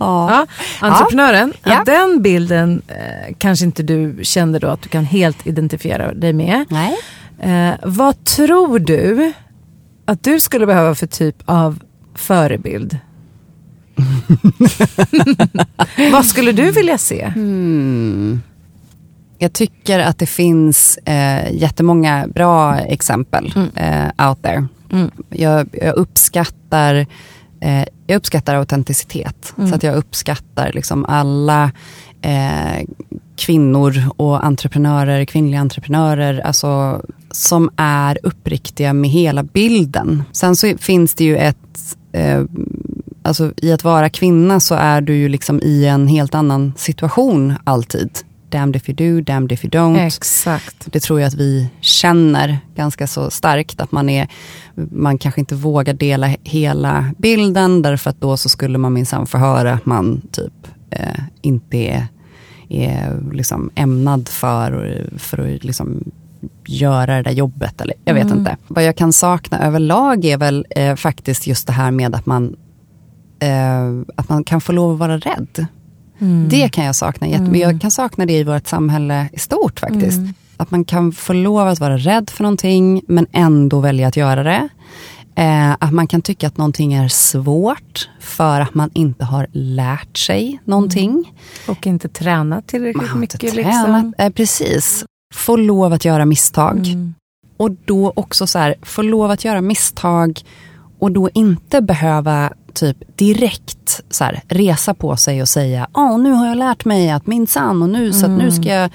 S2: Ja, entreprenören.
S1: Ja.
S2: Den bilden eh, kanske inte du kände då att du kan helt identifiera dig med.
S1: Nej.
S2: Eh, vad tror du att du skulle behöva för typ av förebild? vad skulle du vilja se?
S1: Hmm. Jag tycker att det finns eh, jättemånga bra exempel eh, out there.
S2: Mm.
S1: Jag, jag uppskattar eh, jag uppskattar autenticitet. Så att jag uppskattar liksom alla eh, kvinnor och entreprenörer, kvinnliga entreprenörer, alltså, som är uppriktiga med hela bilden. Sen så finns det ju ett eh, Alltså i att vara kvinna så är du ju liksom i en helt annan situation alltid. Damned if you do, damned if you don't.
S2: Exakt.
S1: Det tror jag att vi känner ganska så starkt. Att man, är, man kanske inte vågar dela hela bilden. Därför att då så skulle man minsann få höra att man typ eh, inte är, är liksom ämnad för, för att liksom göra det där jobbet. Eller, jag vet inte. Vad jag kan sakna överlag är väl eh, faktiskt just det här med att man, eh, att man kan få lov att vara rädd. Det kan jag sakna jättemycket. Jag kan sakna det i vårt samhälle i stort faktiskt. Att man kan få lov att vara rädd för någonting men ändå välja att göra det. Eh, att man kan tycka att någonting är svårt för att man inte har lärt sig någonting.
S2: Och inte tränat tillräckligt
S1: Man har
S2: mycket.
S1: inte
S2: liksom.
S1: tränat. Eh, precis. Få lov att göra misstag.
S2: Mm.
S1: Och då också så här, få lov att göra misstag och då inte behöva typ direkt så här, resa på sig och säga, ja nu har jag lärt mig att minsann och nu så att nu ska jag,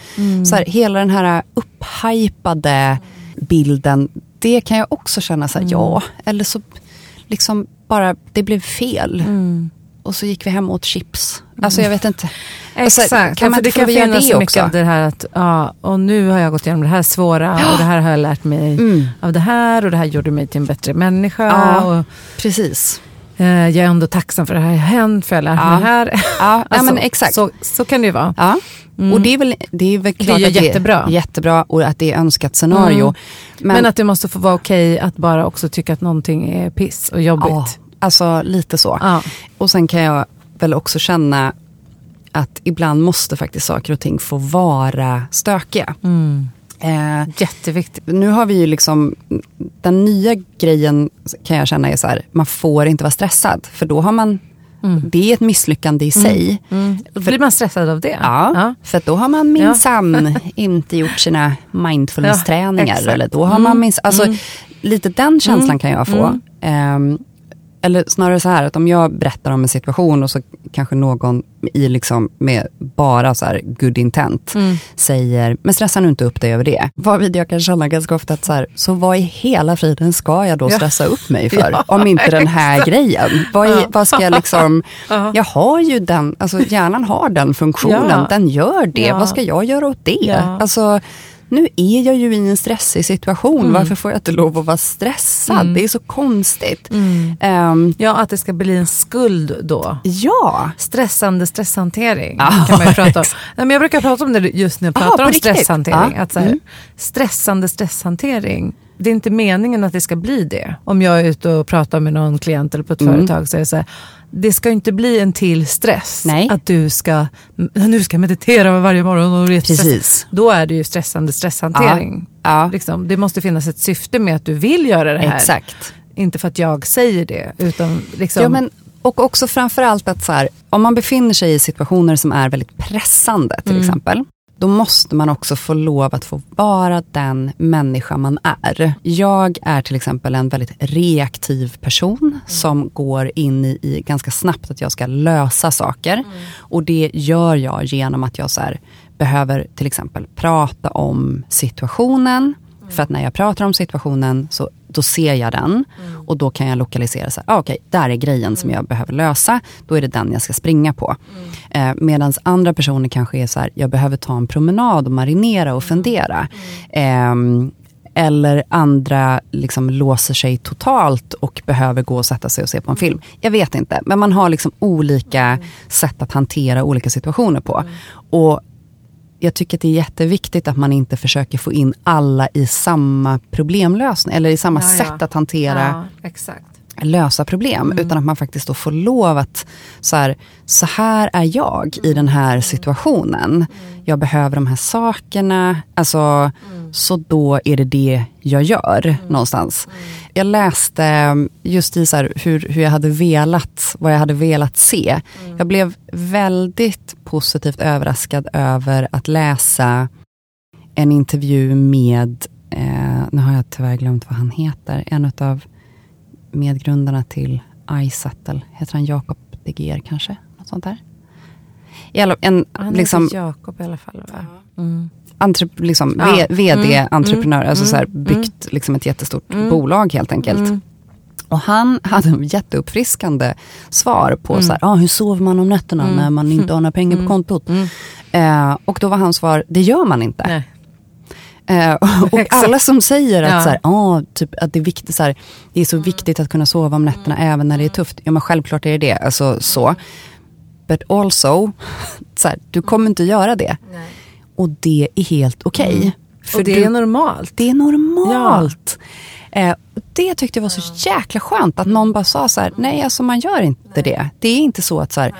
S1: så här, hela den här upphypade bilden, det kan jag också känna så här, ja, eller så liksom bara, det blev fel. Och så gick vi hem och åt chips. Alltså jag vet inte. Alltså,
S2: Exakt,
S1: kan man
S2: för det kan finnas
S1: det
S2: mycket
S1: också?
S2: av det här att, ja, och nu har jag gått igenom det här svåra och det här har jag lärt mig
S1: Mm.
S2: av det här och det här gjorde mig till en bättre människa.
S1: Ja.
S2: Och,
S1: Precis.
S2: Eh, jag är ändå tacksam för det här har hänt, för jag
S1: Ja.
S2: mig det här.
S1: Ja,
S2: Alltså,
S1: men exakt.
S2: Så, så kan det ju vara.
S1: Ja. Och det är väl, det är väl klart
S2: ju
S1: att det
S2: jättebra.
S1: är jättebra och att det är önskat scenario.
S2: Mm. Men,
S1: Men,
S2: att det måste få vara okej att bara också tycka att någonting är piss och jobbigt.
S1: ja, alltså lite så.
S2: Ja.
S1: Och sen kan jag väl också känna att ibland måste faktiskt saker och ting få vara stökiga.
S2: Mm.
S1: Eh,
S2: Jätteviktigt.
S1: nu har vi ju liksom, den nya grejen kan jag känna är så här, man får inte vara stressad. För då har man, det är ett misslyckande i sig.
S2: Mm. Blir man stressad av det?
S1: Ja, för att då har man minsann inte gjort sina mindfulness-träningar.
S2: Ja,
S1: eller då har man minst, alltså, Lite den känslan kan jag få. Ehm, eller snarare så här att om jag berättar om en situation och så kanske någon i liksom med bara så här good intent säger, men stressa nu inte upp dig över det. Varvid jag kan känna ganska ofta att så här, så vad i hela friden ska jag då
S2: Ja.
S1: stressa upp mig för?
S2: Ja,
S1: om inte den här grejen. Vad, i, vad ska jag liksom,
S2: Ja.
S1: jag har ju den, alltså hjärnan har den funktionen,
S2: Ja.
S1: den gör det.
S2: Ja.
S1: Vad ska jag göra åt det?
S2: Ja.
S1: Alltså, nu är jag ju i en stressig situation.
S2: Mm.
S1: Varför får jag inte lov att vara stressad?
S2: Mm.
S1: Det är så konstigt. Ehm,
S2: Ja, att det ska bli en skuld då.
S1: ja,
S2: Stressande stresshantering
S1: Ja,
S2: kan man prata om. Nej, men jag brukar prata om det just när jag pratar
S1: på
S2: om
S1: riktigt?
S2: stresshantering.
S1: Ja.
S2: Att så här,
S1: Mm.
S2: Stressande stresshantering. Det är inte meningen att det ska bli det. Om jag är ute och pratar med någon klient eller på ett
S1: Mm.
S2: företag så är det så här, det ska inte bli en till stress.
S1: Nej.
S2: Att du ska, nu ska meditera varje morgon och det
S1: precis.
S2: Då är det ju stressande stresshantering.
S1: Ja,
S2: Liksom, det måste finnas ett syfte med att du vill göra det här.
S1: exakt.
S2: Inte för att jag säger det. Utan liksom,
S1: Ja, men, och också framförallt att så här, om man befinner sig i situationer som är väldigt pressande till
S2: Mm.
S1: exempel. Då måste man också få lov att få vara den människa man är. Jag är till exempel en väldigt reaktiv person som går in i, i ganska snabbt att jag ska lösa saker. Och det gör jag genom att jag så här, behöver till exempel prata om situationen. För att när jag pratar om situationen så då ser jag den och då kan jag lokalisera så här, ah, okej, där är grejen som jag behöver lösa. Då är det den jag ska springa på. Eh, Medan andra personer kanske är så här, jag behöver ta en promenad och marinera och fundera. Ehm, eller andra liksom låser sig totalt och behöver gå och sätta sig och se på en film. Jag vet inte, men man har liksom olika sätt att hantera olika situationer på. Och jag tycker att det är jätteviktigt att man inte försöker få in alla i samma problemlösning eller i samma
S2: Ja, ja.
S1: sätt att hantera
S2: Ja, exakt.
S1: Lösa problem. Utan att man faktiskt då får lov att, så här, så här är jag i den här situationen. Jag behöver de här sakerna. Alltså, Så då är det det jag gör någonstans. Jag läste just i så här, hur, hur jag hade velat, vad jag hade velat se. Jag blev väldigt positivt överraskad över att läsa en intervju med, eh, nu har jag tyvärr glömt vad han heter, en av medgrundarna till iSettle. Heter han Jakob De Geer kanske? Något sånt där. I alla, en
S2: Han
S1: liksom,
S2: heter Jakob i alla fall. Va? Mm.
S1: entre, liksom,
S2: Ja.
S1: V- vd,
S2: Mm,
S1: entreprenör,
S2: mm,
S1: alltså så här,
S2: mm,
S1: byggt liksom ett jättestort
S2: Mm.
S1: bolag helt enkelt.
S2: Mm.
S1: Och han hade en jätteuppfriskande svar på
S2: Mm.
S1: så här, ah, hur sover man om nätterna
S2: Mm.
S1: när man inte har några pengar
S2: Mm.
S1: på kontot.
S2: Mm.
S1: Eh, och då var hans svar, det gör man inte.
S2: Nej.
S1: Eh, och alla som säger att,
S2: Ja.
S1: så här, ah, typ, att det, är viktigt, så här, det är så viktigt att kunna sova om nätterna även när det är tufft. Ja men självklart är det det. Alltså, så. But also, så här, du kommer inte göra det. Och det är helt okej. För
S2: Och det
S1: du,
S2: är normalt.
S1: det är normalt. Eh, och det tyckte jag var så jäkla skönt att någon bara sa så här, nej alltså man gör inte det. Det är inte så att så här,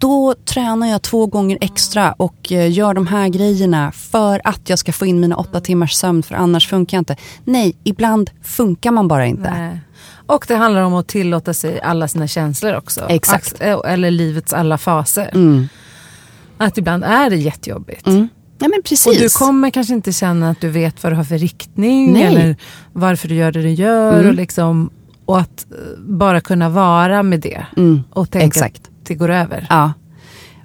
S1: då tränar jag två gånger extra och eh, gör de här grejerna för att jag ska få in mina åtta timmars sömn för annars funkar jag inte. Nej, ibland funkar man bara inte.
S2: Nej. Och det handlar om att tillåta sig alla sina känslor också.
S1: Exakt.
S2: Att, eh, eller livets alla faser.
S1: Mm.
S2: Att ibland är det jättejobbigt.
S1: Mm. Ja men precis.
S2: Och du kommer kanske inte känna att du vet vad du har för riktning
S1: Nej.
S2: eller varför du gör det du gör.
S1: Mm.
S2: Och, liksom, och att eh, bara kunna vara med det.
S1: mm.
S2: Och tänka
S1: Exakt.
S2: Det går över.
S1: Ja.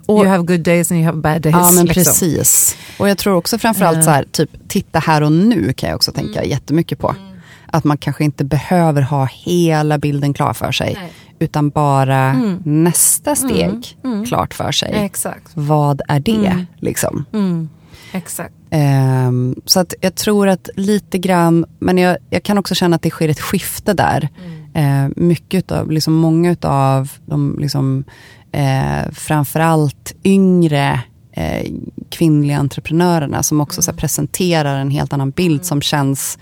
S1: Och-
S2: you have good days and you have bad days.
S1: Ja men
S2: liksom.
S1: precis. Och jag tror också framförallt så här, typ titta här och nu kan jag också tänka jättemycket på. Att man kanske inte behöver ha hela bilden klar för sig.
S2: Nej.
S1: Utan bara
S2: Mm.
S1: nästa steg
S2: Mm.
S1: klart för sig.
S2: Exakt.
S1: Vad är det?
S2: Mm.
S1: Liksom.
S2: Mm. Exakt.
S1: Ehm, så att jag tror att lite grann, men jag, jag kan också känna att det sker ett skifte där. Eh, mycket av, liksom många av de liksom, eh, framförallt yngre eh, kvinnliga entreprenörerna som också så här, presenterar en helt annan bild som känns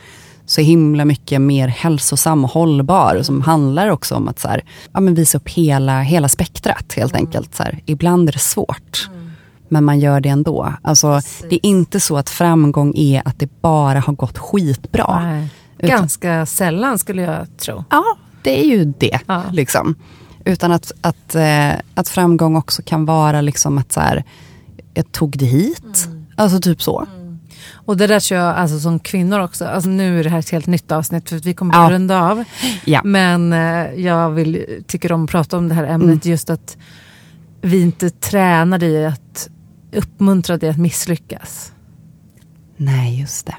S1: så himla mycket mer hälsosam och hållbar och som handlar också om att så här, ja, men visa upp hela, hela spektrat helt enkelt. Så här, ibland är det svårt. Men man gör det ändå. Alltså, det är inte så att framgång är att det bara har gått skitbra.
S2: Nej.
S1: Utan-
S2: Ganska sällan skulle jag tro.
S1: Ja, det är ju det.
S2: Ja.
S1: Liksom. Utan att, att, eh, att framgång också kan vara liksom att så här, jag tog det hit. Alltså typ så.
S2: Och det där tror jag, alltså som kvinnor också, alltså nu är det här ett helt nytt avsnitt för att vi kommer
S1: Ja.
S2: att runda av.
S1: Ja.
S2: Men eh, jag vill, tycker om att prata om det här ämnet just att vi inte tränar i att uppmuntra dig att misslyckas.
S1: Nej, just det.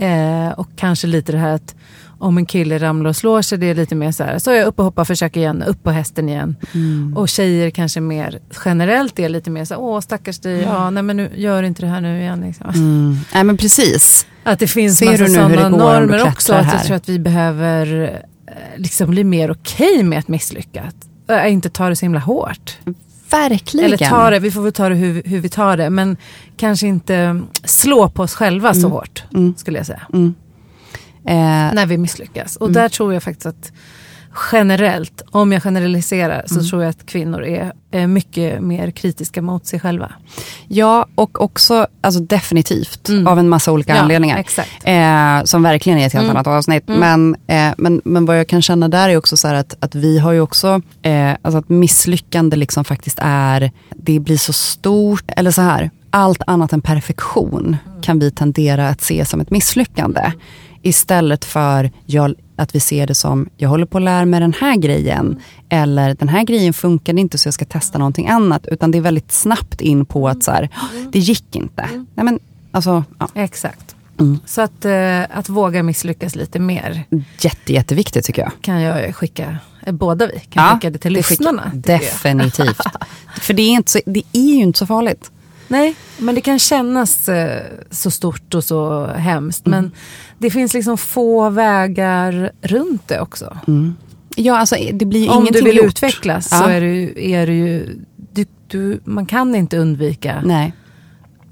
S2: Eh, och kanske lite det här att om en kille ramlar och slår sig, det är lite mer så här, så är jag upp och hoppar, försöker igen, upp på hästen igen.
S1: Mm.
S2: Och tjejer kanske mer generellt är lite mer så här, åh stackars dig, ja nej men nu, gör inte det här nu igen. Liksom.
S1: Mm. Nej men precis.
S2: Att det finns
S1: Ser
S2: massa sådana normer också. Att jag tror att vi behöver eh, liksom bli mer okej med ett misslyckat. Äh, inte ta det så himla hårt.
S1: Verkligen.
S2: Eller ta det, vi får väl ta det hur, hur vi tar det. Men kanske inte slå på oss själva så hårt.
S1: Mm.
S2: Skulle jag säga.
S1: Eh,
S2: När vi misslyckas. Och där tror jag faktiskt att generellt, om jag generaliserar, så tror jag att kvinnor är, är mycket mer kritiska mot sig själva.
S1: Ja, och också alltså definitivt
S2: Mm.
S1: av en massa olika
S2: Ja,
S1: anledningar. Eh, som verkligen är ett helt
S2: Mm.
S1: annat avsnitt. Men, eh, men, men vad jag kan känna där är också så att, att vi har ju också, eh, alltså att misslyckande liksom faktiskt är, det blir så stort, eller så här, allt annat än perfektion kan vi tendera att se som ett misslyckande. Istället för jag, att vi ser det som, jag håller på att lära mig den här grejen. Eller den här grejen funkade inte så jag ska testa någonting annat. Utan det är väldigt snabbt in på att så här, det gick inte. Nej, men, alltså, ja.
S2: Exakt.
S1: Mm.
S2: Så att, eh, att våga misslyckas lite mer
S1: Jätte, jätteviktigt tycker jag.
S2: kan jag skicka, eh, båda vi kan skicka det till
S1: det
S2: lyssnarna.
S1: Definitivt. För det är, inte så, det är ju inte så farligt.
S2: Nej, men det kan kännas eh, så stort och så hemskt.
S1: Mm.
S2: Men det finns liksom få vägar runt det också.
S1: Ja, alltså, det blir
S2: Om
S1: ingenting
S2: du vill
S1: gjort.
S2: utvecklas
S1: Ja.
S2: så är du, är du ju... Du, du, man kan inte undvika.
S1: Nej.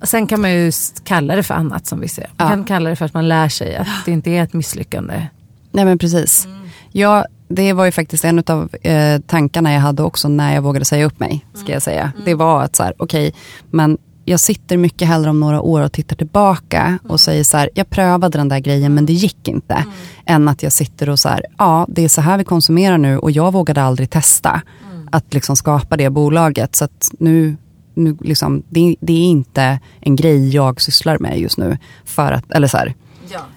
S2: Sen kan man ju kalla det för annat som vi säger. Man
S1: Ja.
S2: kan kalla det för att man lär sig att det inte är ett misslyckande.
S1: Nej men precis. Ja, det var ju faktiskt en av eh, tankarna jag hade också när jag vågade säga upp mig. Ska jag säga. Det var att så här, okej, men jag sitter mycket hellre om några år och tittar tillbaka och säger så här, jag prövade den där grejen men det gick inte. Än att jag sitter och så här, ja det är så här vi konsumerar nu och jag vågade aldrig testa att liksom skapa det bolaget. Så att nu, nu liksom, det, det är inte en grej jag sysslar med just nu. För att, eller så här,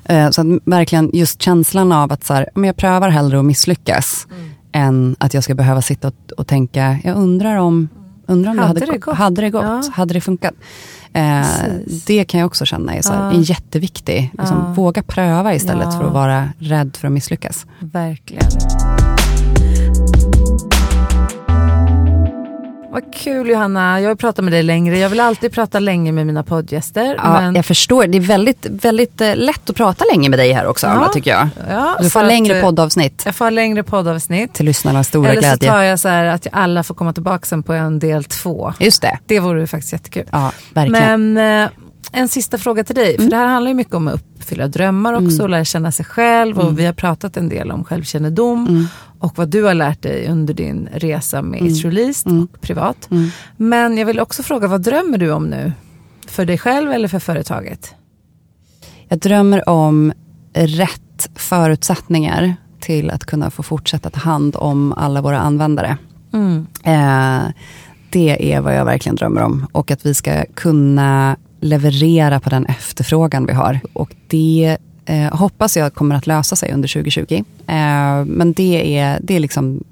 S1: Eh, Så att verkligen just känslan av att så här, men jag prövar hellre att misslyckas än att jag ska behöva sitta och, och tänka, jag undrar om, undrar om
S2: Hade
S1: det hade
S2: det
S1: gått. Hade det gått?
S2: Ja.
S1: Hade det funkat? Eh, det kan jag också känna är så här,
S2: Ja.
S1: en jätteviktig, liksom,
S2: Ja.
S1: våga pröva istället för att vara rädd för att misslyckas.
S2: Verkligen. Vad kul Johanna, jag har pratat med dig längre. Jag vill alltid prata länge med mina poddgäster.
S1: Ja,
S2: men...
S1: Jag förstår, det är väldigt, väldigt eh, lätt att prata länge med dig här också,
S2: Ja.
S1: Anna, tycker jag.
S2: Ja,
S1: Du får längre
S2: eh,
S1: poddavsnitt
S2: Jag får längre poddavsnitt.
S1: till lyssnarnas stora
S2: Eller så
S1: glädje.
S2: tar jag så här att alla får komma tillbaka sen på en del två.
S1: Just det,
S2: Det vore faktiskt jättekul.
S1: ja, verkligen.
S2: Men eh, en sista fråga till dig. För det här handlar ju mycket om att uppfylla drömmar också. Och lära känna sig själv. Och vi har pratat en del om självkännedom. Och vad du har lärt dig under din resa med It's Released och privat. Men jag vill också fråga, vad drömmer du om nu? För dig själv eller för företaget?
S1: Jag drömmer om rätt förutsättningar till att kunna få fortsätta ta hand om alla våra användare.
S2: Mm.
S1: Eh, det är vad jag verkligen drömmer om. Och att vi ska kunna leverera på den efterfrågan vi har. Och det eh, hoppas jag kommer att lösa sig under 2020. Eh, men det är, det är liksom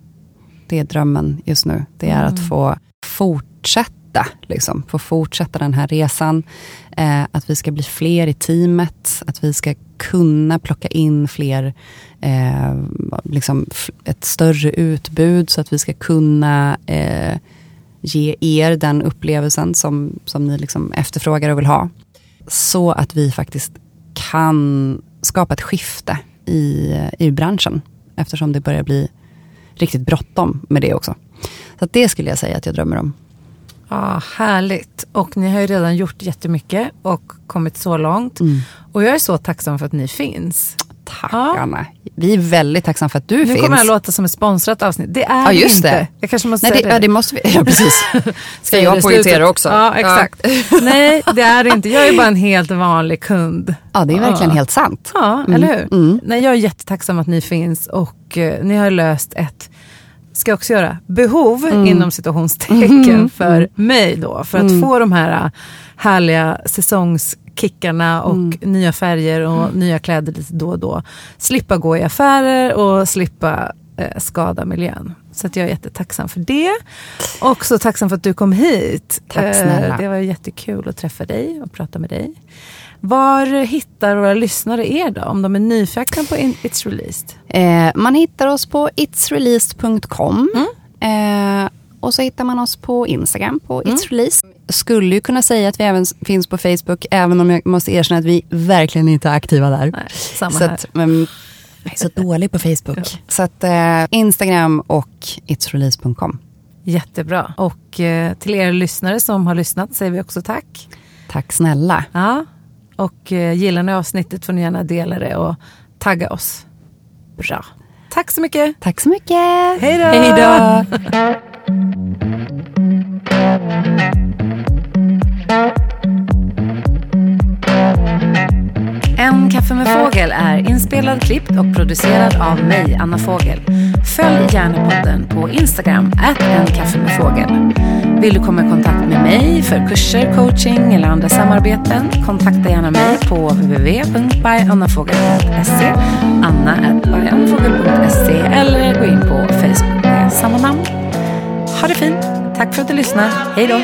S1: det är drömmen just nu. Det är att få fortsätta, liksom, få fortsätta den här resan. Eh, att vi ska bli fler i teamet, att vi ska kunna plocka in fler, eh, liksom ett större utbud så att vi ska kunna eh, ge er den upplevelsen som, som ni liksom efterfrågar och vill ha. Så att vi faktiskt kan skapa ett skifte i, i branschen. Eftersom det börjar bli riktigt bråttom med det också. Så det skulle jag säga att jag drömmer om.
S2: Ja, härligt. Och ni har ju redan gjort jättemycket och kommit så långt.
S1: Mm.
S2: Och jag är så tacksam för att ni finns.
S1: Tack
S2: Ja.
S1: Anna. Vi är väldigt tacksamma för att du
S2: Nu
S1: finns.
S2: kommer det låta som ett sponsrat avsnitt. Det är
S1: Ja,
S2: det
S1: just
S2: inte.
S1: det.
S2: Jag kanske måste
S1: Nej, det,
S2: säga
S1: ja, det måste vi. Ja, precis. Ska jag
S2: det
S1: poängtera också?
S2: Ja, exakt. Nej, det är det inte. Jag är bara en helt vanlig kund.
S1: Ja, det är verkligen
S2: Ja.
S1: helt sant.
S2: Ja,
S1: Mm,
S2: eller hur?
S1: mm.
S2: Nej, jag är jättetacksam att ni finns och eh, ni har löst ett ska jag också göra, behov
S1: Mm.
S2: inom citationstecken för mig då. För att få de här äh, härliga säsongskickarna och
S1: Mm.
S2: nya färger och nya kläder lite då och då. Slippa gå i affärer och slippa eh, skada miljön. Så att jag är jättetacksam för det. Och så tacksam för att du kom hit.
S1: Tack
S2: Eh,
S1: snälla.
S2: Det var jättekul att träffa dig och prata med dig. Var hittar våra lyssnare er då, om de är nyfikna på It's Released?
S1: Eh, man hittar oss på itsreleased.com. Mm. Eh, och så hittar man oss på Instagram på mm. It's Released. Skulle ju kunna säga att vi även finns på Facebook, även om jag måste erkänna att vi verkligen inte är aktiva där.
S2: Nej, samma
S1: så
S2: här.
S1: Att, men, jag är så dålig på Facebook. Ja. Så att eh, Instagram och itsrelease.com.
S2: Jättebra. Och eh, till er lyssnare som har lyssnat säger vi också tack.
S1: Tack snälla.
S2: Ja. Och eh, gillar ni avsnittet får ni gärna dela det och tagga oss. Bra. Tack så mycket.
S1: Tack så mycket.
S2: Hej då. En kaffe med fågel är inspelad, klippt och producerad av mig, Anna Fågel. Följ gärna podden på Instagram, att en kaffe med fågel. Vill du komma i kontakt med mig för kurser, coaching eller andra samarbeten? Kontakta gärna mig på www.byannafogel.se anna.byannafogel.se eller gå in på Facebook med samma namn. Ha det fint. Tack för att du lyssnar. Hej då.